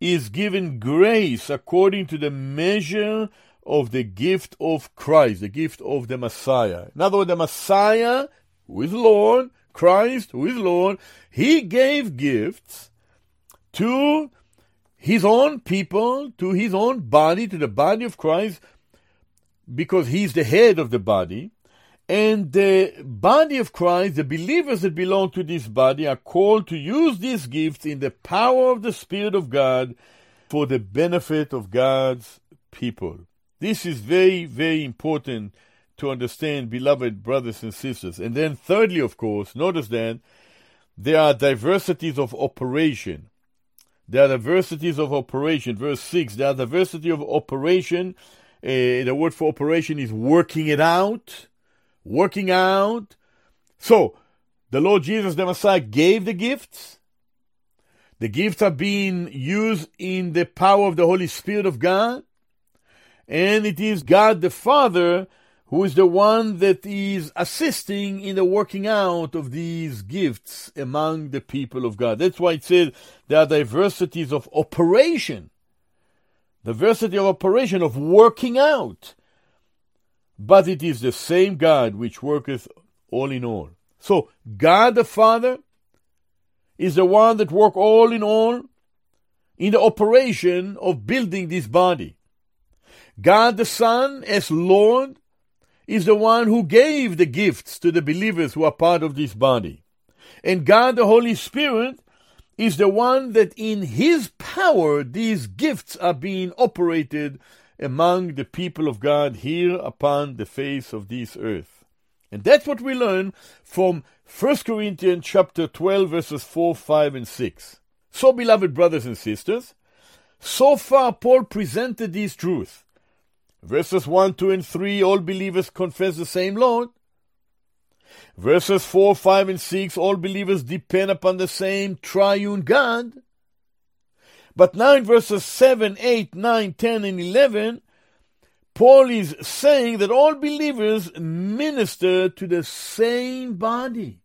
is given grace according to the measure of the gift of Christ, the gift of the Messiah. In other words, the Messiah, who is Lord, Christ, who is Lord, he gave gifts to his own people, to his own body, to the body of Christ, because he's the head of the body. And the body of Christ, the believers that belong to this body, are called to use these gifts in the power of the Spirit of God for the benefit of God's people. This is very, very important to understand, beloved brothers and sisters. And then, thirdly, of course, notice that there are diversities of operation. There are diversities of operation. Verse 6 there are diversity of operation. Uh, the word for operation is working it out working out. So, the Lord Jesus, the Messiah, gave the gifts. The gifts are being used in the power of the Holy Spirit of God. And it is God the Father who is the one that is assisting in the working out of these gifts among the people of God. That's why it says there are diversities of operation, diversity of operation, of working out but it is the same God which worketh all in all. So God the Father is the one that work all in all in the operation of building this body. God the Son, as Lord, is the one who gave the gifts to the believers who are part of this body. And God the Holy Spirit is the one that in His power these gifts are being operated among the people of God here upon the face of this earth. And that's what we learn from 1 Corinthians chapter 12 verses 4, 5 and 6. So beloved brothers and sisters, so far Paul presented these truths. Verses 1, 2 and 3 all believers confess the same Lord. Verses 4, 5 and 6 all believers depend upon the same triune God. But now in verses 7, 8, 9, 10 and 11 Paul is saying that all believers minister to the same body.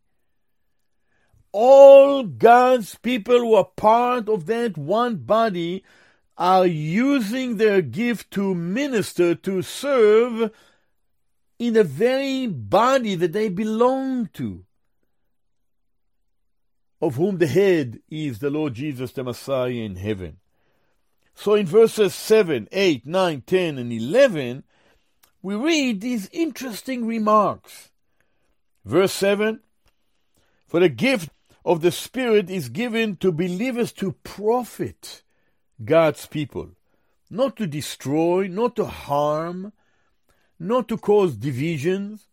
All God's people who are part of that one body are using their gift to minister, to serve in the very body that they belong to, of whom the head is the Lord Jesus, the Messiah in heaven. So in verses 7, 8, 9, 10, and 11, we read these interesting remarks. Verse 7 For the gift of the Spirit is given to believers to profit God's people, not to destroy, not to harm, not to cause divisions,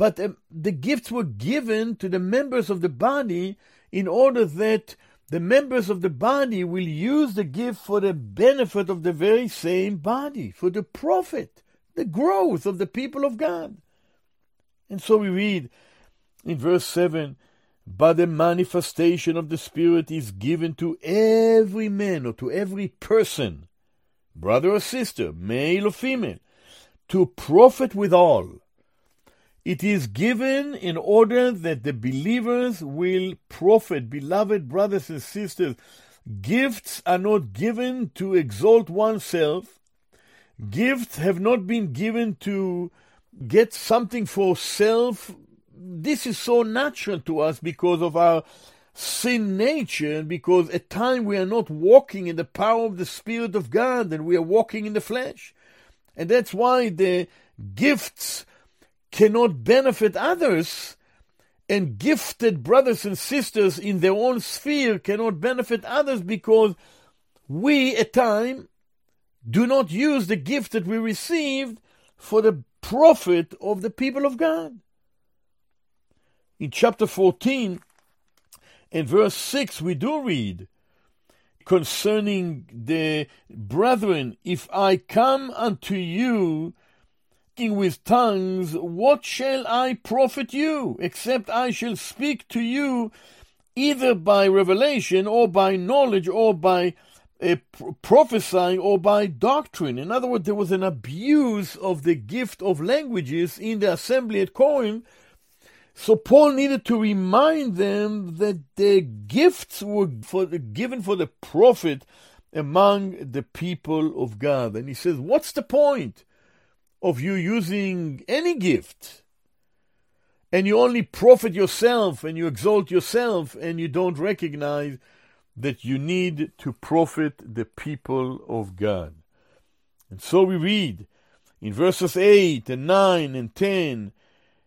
but um, the gifts were given to the members of the body in order that the members of the body will use the gift for the benefit of the very same body, for the profit, the growth of the people of God. And so we read in verse 7 But the manifestation of the Spirit is given to every man or to every person, brother or sister, male or female, to profit withal it is given in order that the believers will profit. Beloved brothers and sisters, gifts are not given to exalt oneself. Gifts have not been given to get something for self. This is so natural to us because of our sin nature, and because at times we are not walking in the power of the Spirit of God and we are walking in the flesh. And that's why the gifts cannot benefit others, and gifted brothers and sisters in their own sphere cannot benefit others because we at time do not use the gift that we received for the profit of the people of God. In chapter 14 and verse 6, we do read concerning the brethren, if I come unto you speaking with tongues, what shall I profit you, except I shall speak to you either by revelation or by knowledge or by uh, prophesying or by doctrine. In other words, there was an abuse of the gift of languages in the assembly at Corinth. So Paul needed to remind them that the gifts were for, given for the profit among the people of God. And he says, What's the point? Of you using any gift and you only profit yourself and you exalt yourself and you don't recognize that you need to profit the people of God. And so we read in verses 8 and 9 and 10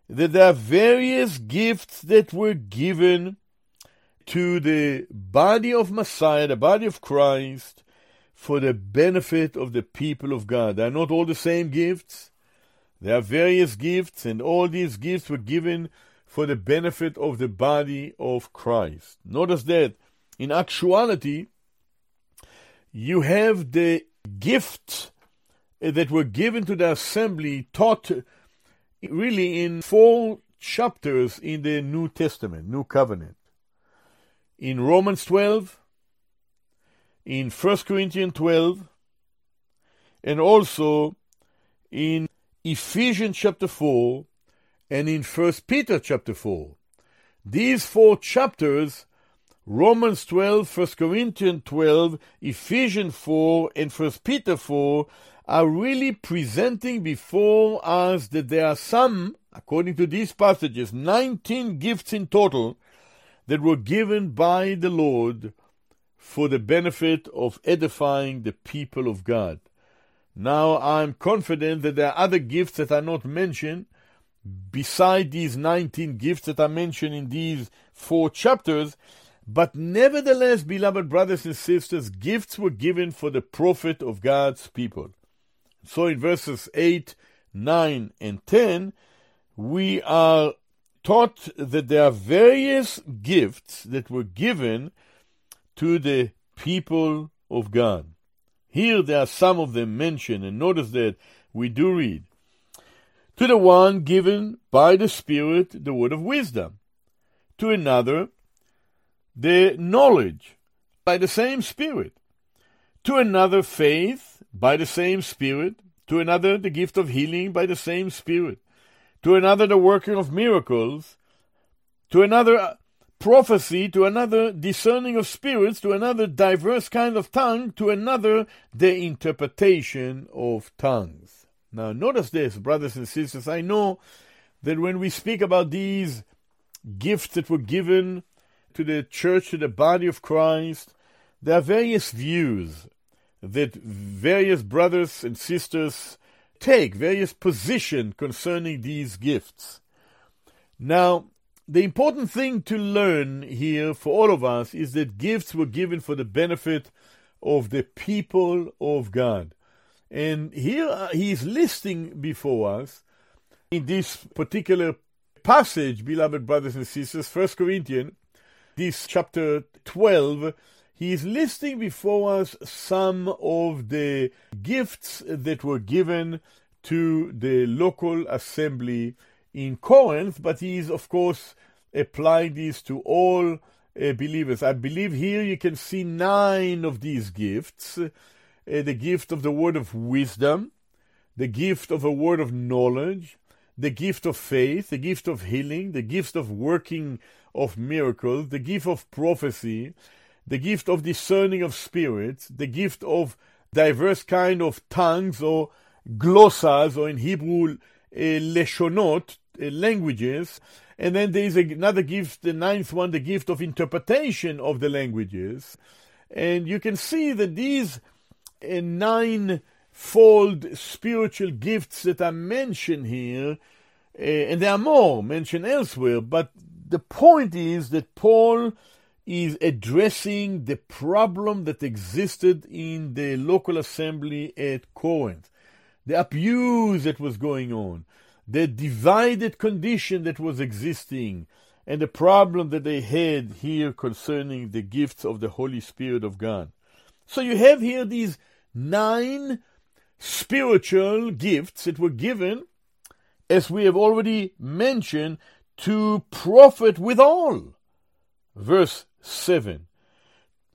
that there are various gifts that were given to the body of Messiah, the body of Christ, for the benefit of the people of God. They are not all the same gifts. There are various gifts, and all these gifts were given for the benefit of the body of Christ. Notice that in actuality, you have the gifts eh, that were given to the assembly taught eh, really in four chapters in the New Testament, New Covenant. In Romans 12, in 1 Corinthians 12, and also in Ephesians chapter 4 and in 1 Peter chapter 4. These four chapters, Romans 12, 1 Corinthians 12, Ephesians 4, and 1 Peter 4, are really presenting before us that there are some, according to these passages, 19 gifts in total that were given by the Lord for the benefit of edifying the people of God. Now I'm confident that there are other gifts that are not mentioned beside these 19 gifts that are mentioned in these four chapters. But nevertheless, beloved brothers and sisters, gifts were given for the profit of God's people. So in verses 8, 9, and 10, we are taught that there are various gifts that were given to the people of God. Here there are some of them mentioned, and notice that we do read to the one given by the Spirit the word of wisdom, to another the knowledge by the same Spirit, to another faith by the same Spirit, to another the gift of healing by the same Spirit, to another the working of miracles, to another prophecy, to another discerning of spirits, to another diverse kind of tongue, to another the interpretation of tongues. Now, notice this, brothers and sisters. I know that when we speak about these gifts that were given to the church, to the body of Christ, there are various views that various brothers and sisters take, various positions concerning these gifts. Now, the important thing to learn here for all of us is that gifts were given for the benefit of the people of God. And here uh, he is listing before us in this particular passage, beloved brothers and sisters, 1 Corinthians, this chapter 12, he is listing before us some of the gifts that were given to the local assembly in Corinth, but he is, of course, applying these to all uh, believers. I believe here you can see nine of these gifts uh, the gift of the word of wisdom, the gift of a word of knowledge, the gift of faith, the gift of healing, the gift of working of miracles, the gift of prophecy, the gift of discerning of spirits, the gift of diverse kind of tongues or glossas, or in Hebrew, uh, leshonot, languages. And then there is another gift, the ninth one, the gift of interpretation of the languages. And you can see that these nine-fold spiritual gifts that are mentioned here, uh, and there are more mentioned elsewhere, but the point is that Paul is addressing the problem that existed in the local assembly at Corinth, the abuse that was going on, the divided condition that was existing, and the problem that they had here concerning the gifts of the Holy Spirit of God. So you have here these nine spiritual gifts that were given, as we have already mentioned, to profit withal. Verse 7.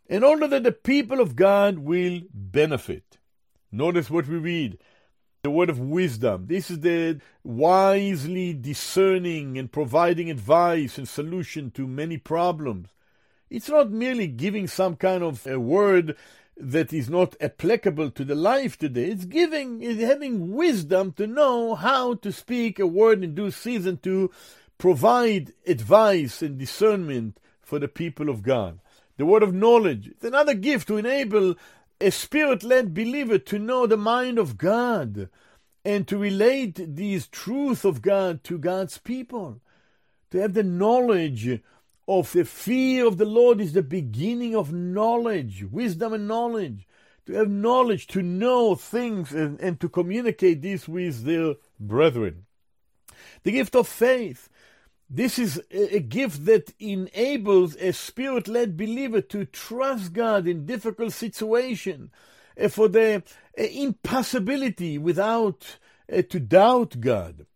In order that the people of God will benefit. Notice what we read the word of wisdom. This is the wisely discerning and providing advice and solution to many problems. It's not merely giving some kind of a word that is not applicable to the life today. It's giving, it's having wisdom to know how to speak a word in due season to provide advice and discernment for the people of God. The word of knowledge is another gift to enable a spirit led believer to know the mind of God and to relate these truths of God to God's people. To have the knowledge of the fear of the Lord is the beginning of knowledge, wisdom and knowledge. To have knowledge, to know things and, and to communicate this with their brethren. The gift of faith. This is a, gift that enables a spirit led believer to trust God in difficult situations, uh, for the uh, impossibility without uh, to doubt God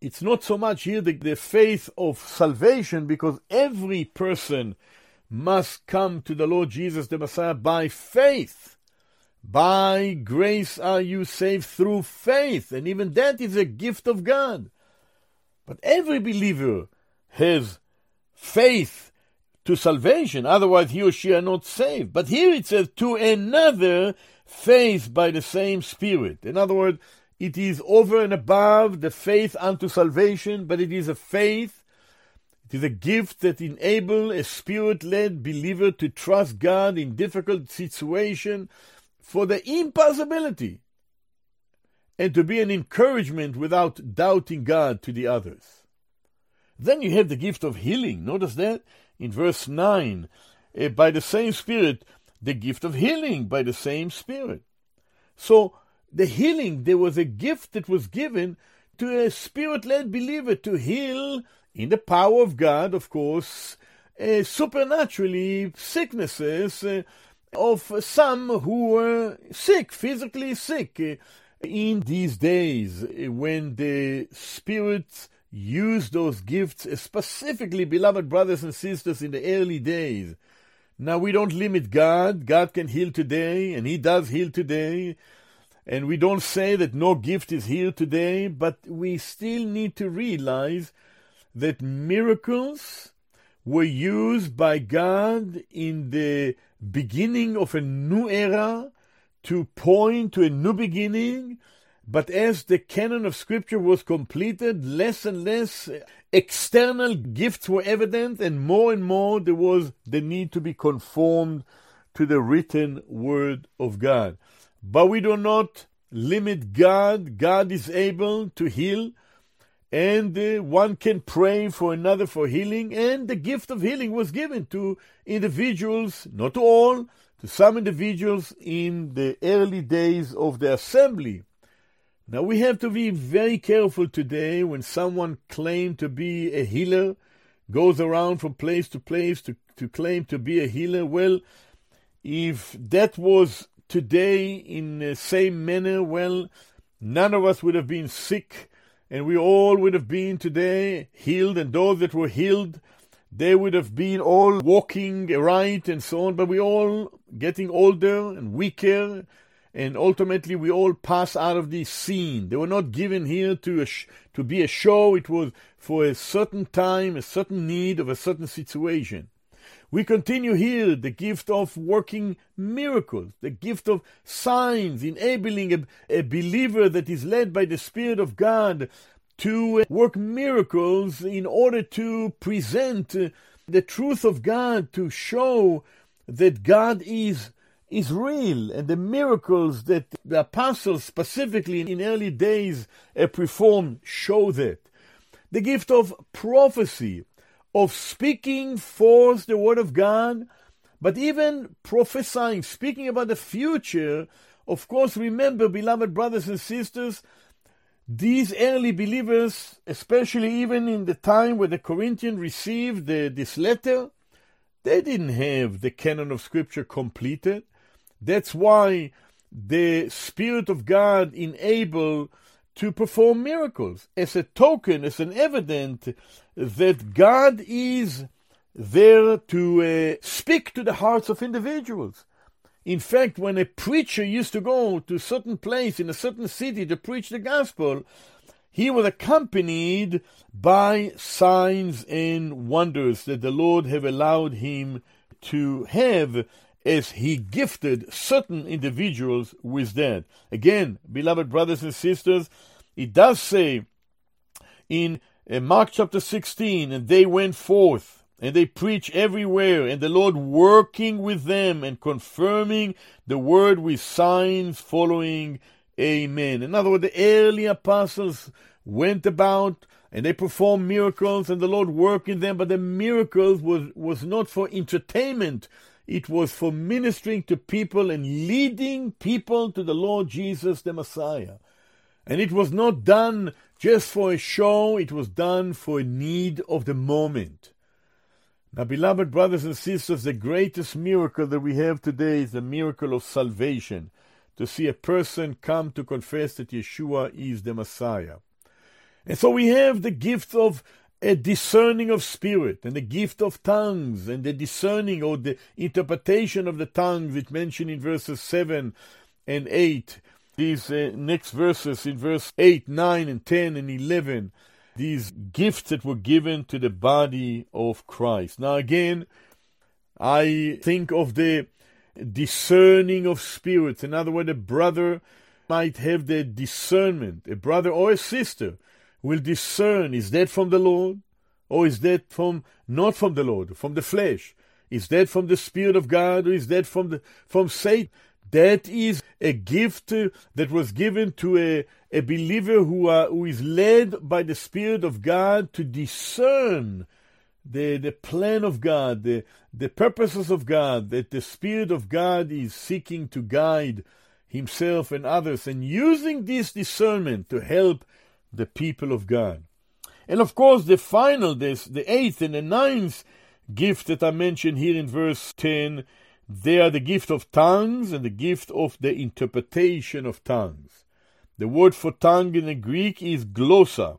it's not so much here the, the faith of salvation because every person must come to the Lord Jesus the Messiah by faith. By grace are you saved through faith, and even that is a gift of God. But every believer has faith to salvation, otherwise he or she are not saved. But here it says, to another faith by the same Spirit. In other words, it is over and above the faith unto salvation, but it is a faith, it is a gift that enables a spirit led believer to trust God in difficult situation for the impossibility and to be an encouragement without doubting God to the others. Then you have the gift of healing. Notice that in verse 9. Uh, by the same Spirit, the gift of healing by the same Spirit. So the healing. There was a gift that was given to a spirit led believer to heal, in the power of God, of course, uh, supernaturally sicknesses uh, of some who were sick, physically sick. In these days, uh, when the spirits use those gifts, specifically, beloved brothers and sisters, in the early days. Now, we don't limit God. God can heal today, and He does heal today. And we don't say that no gift is here today, but we still need to realize that miracles were used by God in the beginning of a new era to point to a new beginning. But as the canon of Scripture was completed, less and less external gifts were evident, and more and more there was the need to be conformed to the written Word of God. But we do not limit God. God is able to heal, and uh, one can pray for another for healing, and the gift of healing was given to individuals, not to all, to some individuals in the early days of the assembly. Now we have to be very careful today when someone claims to be a healer, goes around from place to place to, to claim to be a healer. Well, if that was today in the same manner, well, none of us would have been sick, and we all would have been today healed, and those that were healed, they would have been all walking right and so on, but we all getting older and weaker, and ultimately we all pass out of the scene. They were not given here to sh- to be a show. It was for a certain time, a certain need of a certain situation. We continue here the gift of working miracles, the gift of signs, enabling a, a believer that is led by the Spirit of God to work miracles in order to present the truth of God, to show that God is is real and the miracles that the apostles specifically in early days uh, performed show that the gift of prophecy of speaking forth the word of God, but even prophesying, speaking about the future. Of course, remember, beloved brothers and sisters, these early believers, especially even in the time when the Corinthians received the, this letter, they didn't have the canon of Scripture completed. That's why the Spirit of God enabled to perform miracles as a token, as an evidence that God is there to uh, speak to the hearts of individuals. In fact, when a preacher used to go to a certain place in a certain city to preach the gospel, he was accompanied by signs and wonders that the Lord have allowed him to have as he gifted certain individuals with that. Again, beloved brothers and sisters, it does say in Mark chapter 16, and they went forth and they preach everywhere, and the Lord working with them and confirming the word with signs following. Amen. In other words, the early apostles went about and they performed miracles, and the Lord worked in them, but the miracles was, was not for entertainment it was for ministering to people and leading people to the Lord Jesus the Messiah. And it was not done just for a show, it was done for a need of the moment. Now, beloved brothers and sisters, the greatest miracle that we have today is the miracle of salvation. To see a person come to confess that Yeshua is the Messiah. And so we have the gift of a discerning of spirit and the gift of tongues and the discerning or the interpretation of the tongues which mentioned in verses 7 and 8 these uh, next verses in verse 8 9 and 10 and 11 these gifts that were given to the body of christ now again i think of the discerning of spirits in other words a brother might have the discernment a brother or a sister will discern is that from the Lord or is that from not from the Lord, from the flesh? Is that from the Spirit of God or is that from the from Satan? That is a gift that was given to a, a believer who, are, who is led by the Spirit of God to discern the, the plan of God, the, the purposes of God, that the Spirit of God is seeking to guide himself and others, and using this discernment to help the people of God. And of course, the final, this, the eighth and the ninth gift that I mentioned here in verse 10, they are the gift of tongues and the gift of the interpretation of tongues. The word for tongue in the Greek is glossa.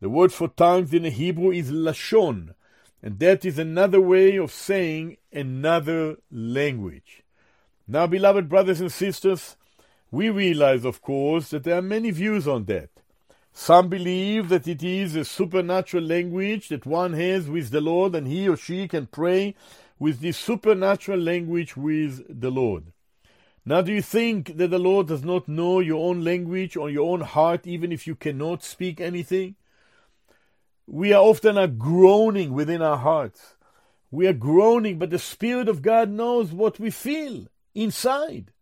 The word for tongues in the Hebrew is lashon. And that is another way of saying another language. Now, beloved brothers and sisters, we realize, of course, that there are many views on that. Some believe that it is a supernatural language that one has with the Lord, and he or she can pray with this supernatural language with the Lord. Now, do you think that the Lord does not know your own language or your own heart, even if you cannot speak anything? We are often are groaning within our hearts. We are groaning, but the Spirit of God knows what we feel inside.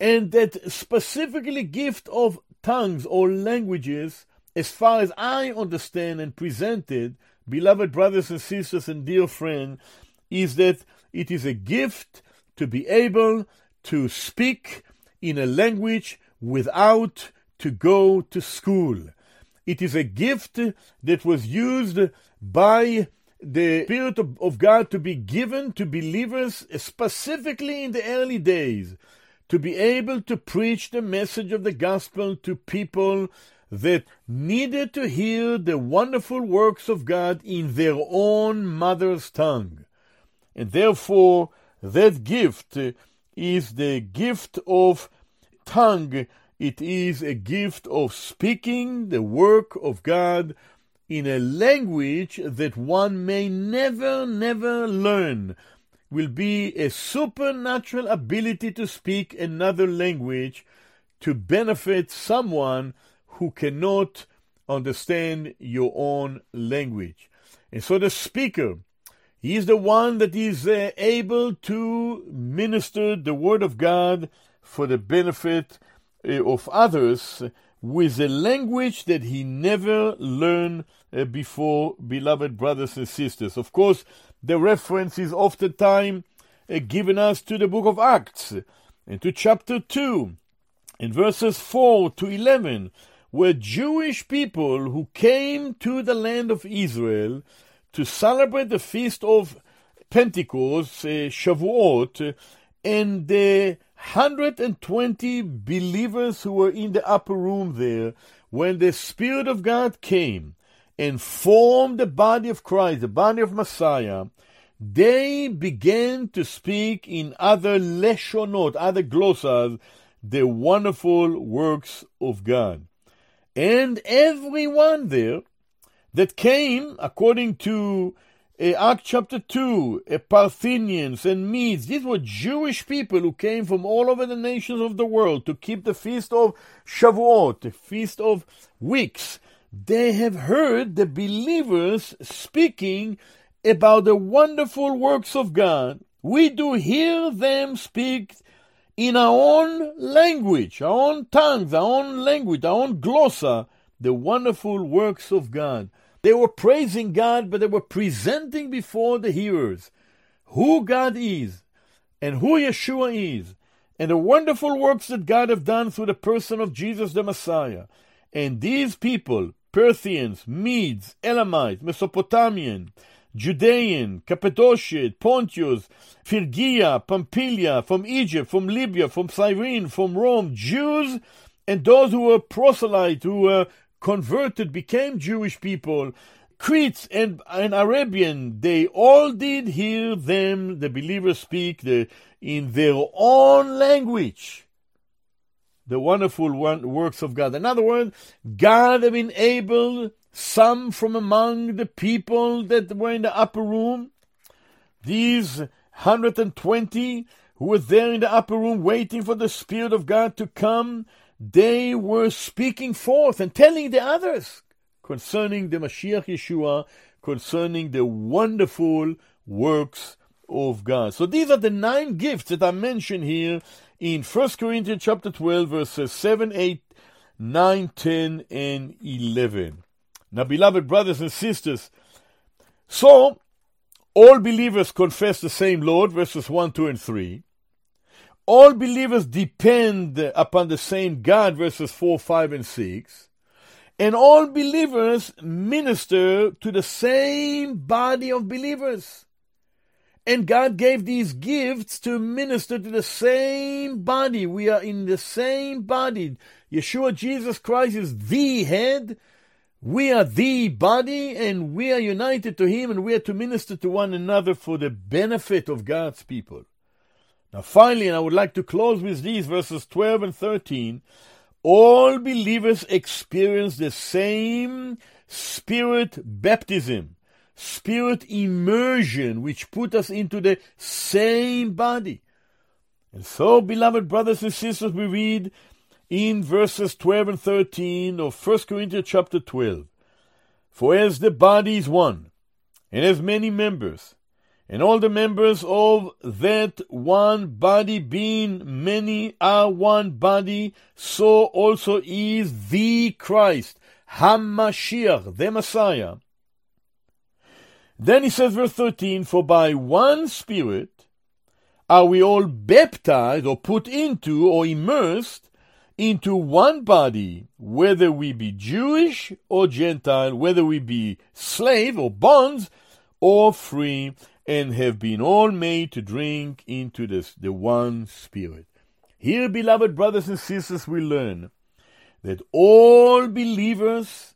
And that specifically gift of tongues or languages, as far as I understand and presented, beloved brothers and sisters and dear friend, is that it is a gift to be able to speak in a language without to go to school. It is a gift that was used by the Spirit of, of, God to be given to believers, specifically in the early days, to be able to preach the message of the gospel to people that needed to hear the wonderful works of God in their own mother's tongue. And therefore, that gift is the gift of tongue. It is a gift of speaking the work of God in a language that one may never, never learn. Will be a supernatural ability to speak another language to benefit someone who cannot understand your own language. And so the speaker he is the one that is uh, able to minister the word of God for the benefit of others with a language that he never learned uh, before, beloved brothers and sisters. Of course, the reference is oftentimes uh, given us to the book of Acts and to chapter 2 in verses 4 to 11, where Jewish people who came to the land of Israel to celebrate the feast of Pentecost, uh, Shavuot, and the 120 believers who were in the upper room there, when the Spirit of God came and formed the body of Christ, the body of Messiah, they began to speak in other leshonot, other glossas, the wonderful works of God. And everyone there that came, according to Act chapter 2, uh, Parthians and Medes. These were Jewish people who came from all over the nations of the world to keep the feast of Shavuot, the feast of weeks. They have heard the believers speaking about the wonderful works of God. We do hear them speak in our own language, our own tongues, our own language, our own glossa, the wonderful works of God. They were praising God, but they were presenting before the hearers who God is and who Yeshua is and the wonderful works that God have done through the person of Jesus the Messiah. And these people, Parthians, Medes, Elamites, Mesopotamian, Judean, Cappadocia, Pontius, Phrygia, Pamphylia, from Egypt, from Libya, from Cyrene, from Rome, Jews, and those who were proselytes, who were converted, became Jewish people, Cretes and, and Arabian, they all did hear them, the believers speak the, in their own language the wonderful one, works of God. In other words, God had been able, some from among the people that were in the upper room, these 120 who were there in the upper room waiting for the Spirit of God to come, they were speaking forth and telling the others concerning the Mashiach Yeshua, concerning the wonderful works of God. So these are the nine gifts that I mentioned here in 1 Corinthians chapter 12, verses 7, 8, 9, 10, and 11. Now, beloved brothers and sisters, so all believers confess the same Lord, verses 1, 2, and 3. All believers depend upon the same God, verses 4, 5, and 6. And all believers minister to the same body of believers. And God gave these gifts to minister to the same body. We are in the same body. Yeshua Jesus Christ is the head. We are the body and we are united to Him and we are to minister to one another for the benefit of God's people. Now, finally, and I would like to close with these verses 12 and 13 all believers experience the same spirit baptism, spirit immersion, which put us into the same body. And so, beloved brothers and sisters, we read in verses 12 and 13 of 1 Corinthians chapter 12 For as the body is one, and has many members, and all the members of that one body being many are one body, so also is the Christ, Hamashiach, the Messiah. Then he says, verse 13, For by one Spirit are we all baptized or put into or immersed into one body, whether we be Jewish or Gentile, whether we be slave or bonds or free and have been all made to drink into this, the one Spirit. Here, beloved brothers and sisters, we learn that all believers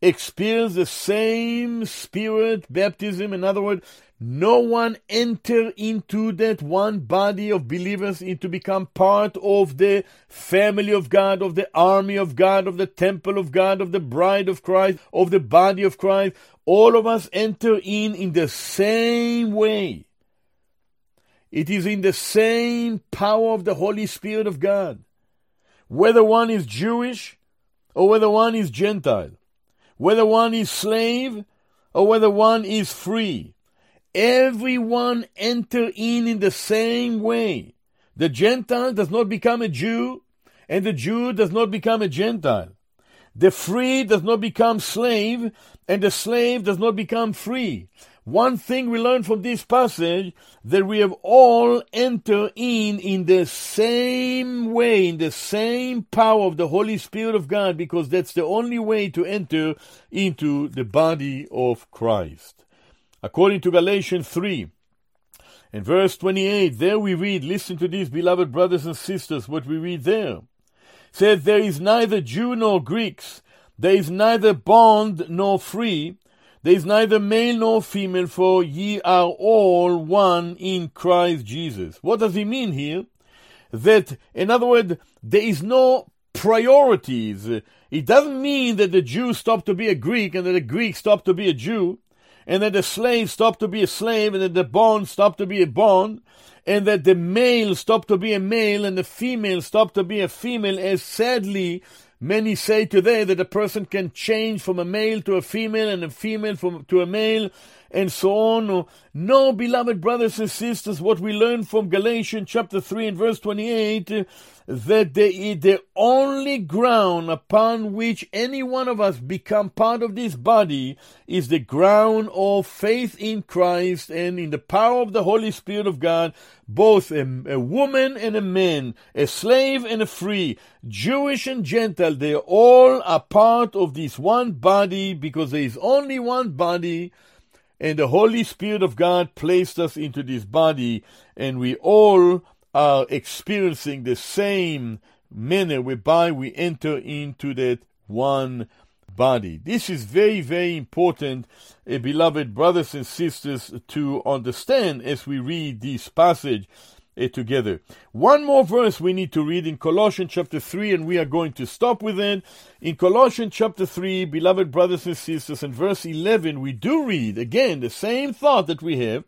experience the same Spirit baptism. In other words, no one enter into that one body of believers into become part of the family of God, of the army of God, of the temple of God, of the bride of Christ, of the body of Christ. All of us enter in in the same way. It is in the same power of the Holy Spirit of God. Whether one is Jewish or whether one is Gentile, whether one is slave or whether one is free, everyone enter in in the same way. The Gentile does not become a Jew, and the Jew does not become a Gentile. The free does not become slave, and the slave does not become free. One thing we learn from this passage that we have all entered in in the same way, in the same power of the Holy Spirit of God, because that's the only way to enter into the body of Christ. According to Galatians 3, in verse 28, there we read, listen to this, beloved brothers and sisters, what we read there says, There is neither Jew nor Greeks, there is neither bond nor free, there is neither male nor female, for ye are all one in Christ Jesus. What does he mean here? That, in other words, there is no priorities. It doesn't mean that the Jew stopped to be a Greek and that the Greek stopped to be a Jew, and that the slave stopped to be a slave, and that the bond stopped to be a bond, and that the male stopped to be a male and the female stopped to be a female, as sadly many say today that a person can change from a male to a female and a female from, to a male and so on. No, beloved brothers and sisters, what we learn from Galatians chapter 3 and verse 28 that the, the only ground upon which any one of us become part of this body is the ground of faith in Christ and in the power of the Holy Spirit of God, both a, a woman and a man, a slave and a free, Jewish and Gentile, they all are part of this one body because there is only one body and the Holy Spirit of God placed us into this body, and we all are experiencing the same manner whereby we enter into that one body. This is very, very important, uh, beloved brothers and sisters, to understand as we read this passage uh, together. One more verse we need to read in Colossians chapter 3, and we are going to stop with it. In Colossians chapter 3, beloved brothers and sisters, in verse 11, we do read again the same thought that we have.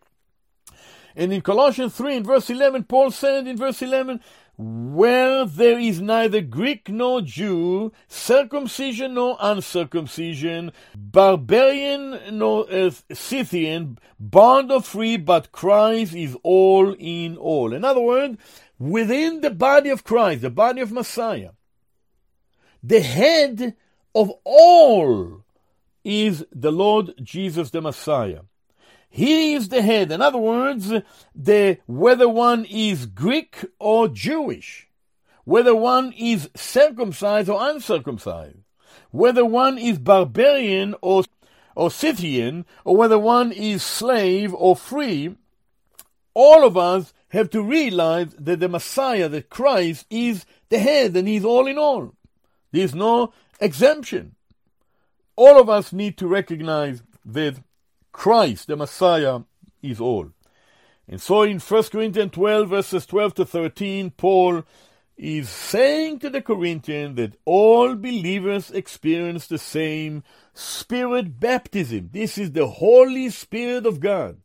And in Colossians 3, in verse 11, Paul said in verse 11, where there is neither Greek nor Jew, circumcision nor uncircumcision, barbarian nor uh, Scythian, bond or free, but Christ is all in all. In other words, within the body of Christ, the body of Messiah, the head of all is the Lord Jesus the Messiah. He is the head. In other words, the whether one is Greek or Jewish, whether one is circumcised or uncircumcised, whether one is barbarian or or Scythian, or whether one is slave or free, all of us have to realize that the Messiah, that Christ, is the head and he's all in all. There's no exemption. All of us need to recognize that Christ, the Messiah, is all. And so in 1 Corinthians 12, verses 12 to 13, Paul is saying to the Corinthians that all believers experience the same spirit baptism. This is the Holy Spirit of God.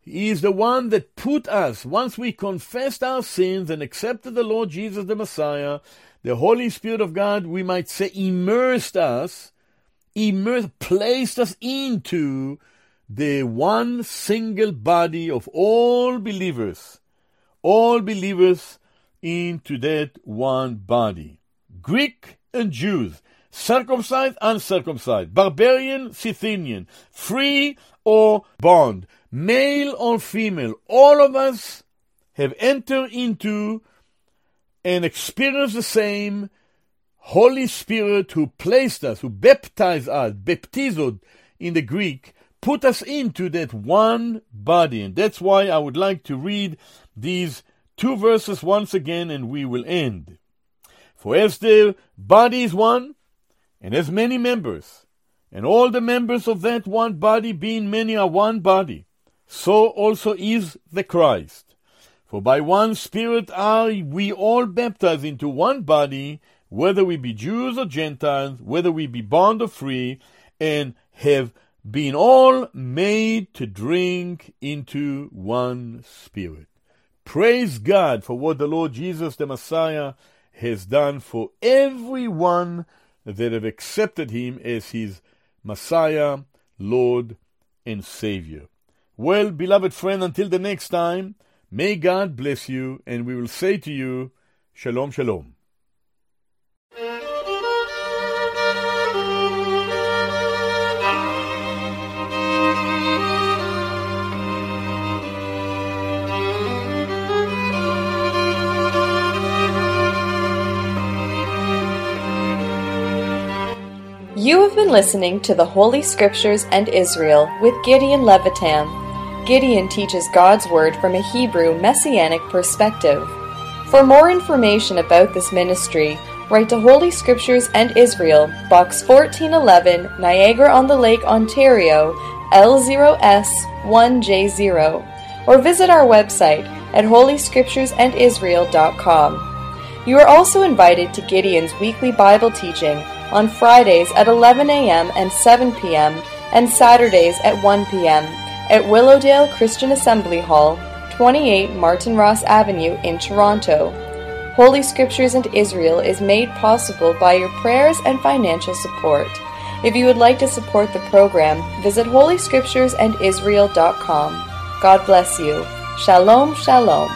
He is the one that put us, once we confessed our sins and accepted the Lord Jesus the Messiah, the Holy Spirit of God, we might say, immersed us, immersed, placed us into the one single body of all believers, all believers into that one body. Greek and Jews, circumcised, uncircumcised, barbarian, Scythian, free or bond, male or female, all of us have entered into and experienced the same Holy Spirit who placed us, who baptized us, baptized in the Greek, put us into that one body. And that's why I would like to read these two verses once again and we will end. For as the body is one, and as many members, and all the members of that one body being many are one body, so also is the Christ. For by one Spirit are we all baptized into one body, whether we be Jews or Gentiles, whether we be bond or free, and have been all made to drink into one Spirit. Praise God for what the Lord Jesus the Messiah has done for everyone that have accepted him as his Messiah, Lord, and Savior. Well, beloved friend, until the next time, may God bless you, and we will say to you, Shalom, Shalom. You have been listening to the Holy Scriptures and Israel with Gideon Levytam. Gideon teaches God's Word from a Hebrew Messianic perspective. For more information about this ministry, write to Holy Scriptures and Israel, Box 1411, Niagara on the Lake, Ontario, L0S1J0, or visit our website at holyscripturesandisrael.com. You are also invited to Gideon's weekly Bible teaching on Fridays at 11 a.m. and 7 p.m., and Saturdays at 1 p.m. at Willowdale Christian Assembly Hall, 28 Martin Ross Avenue in Toronto. Holy Scriptures and Israel is made possible by your prayers and financial support. If you would like to support the program, visit holyscripturesandisrael.com. God bless you. Shalom, shalom.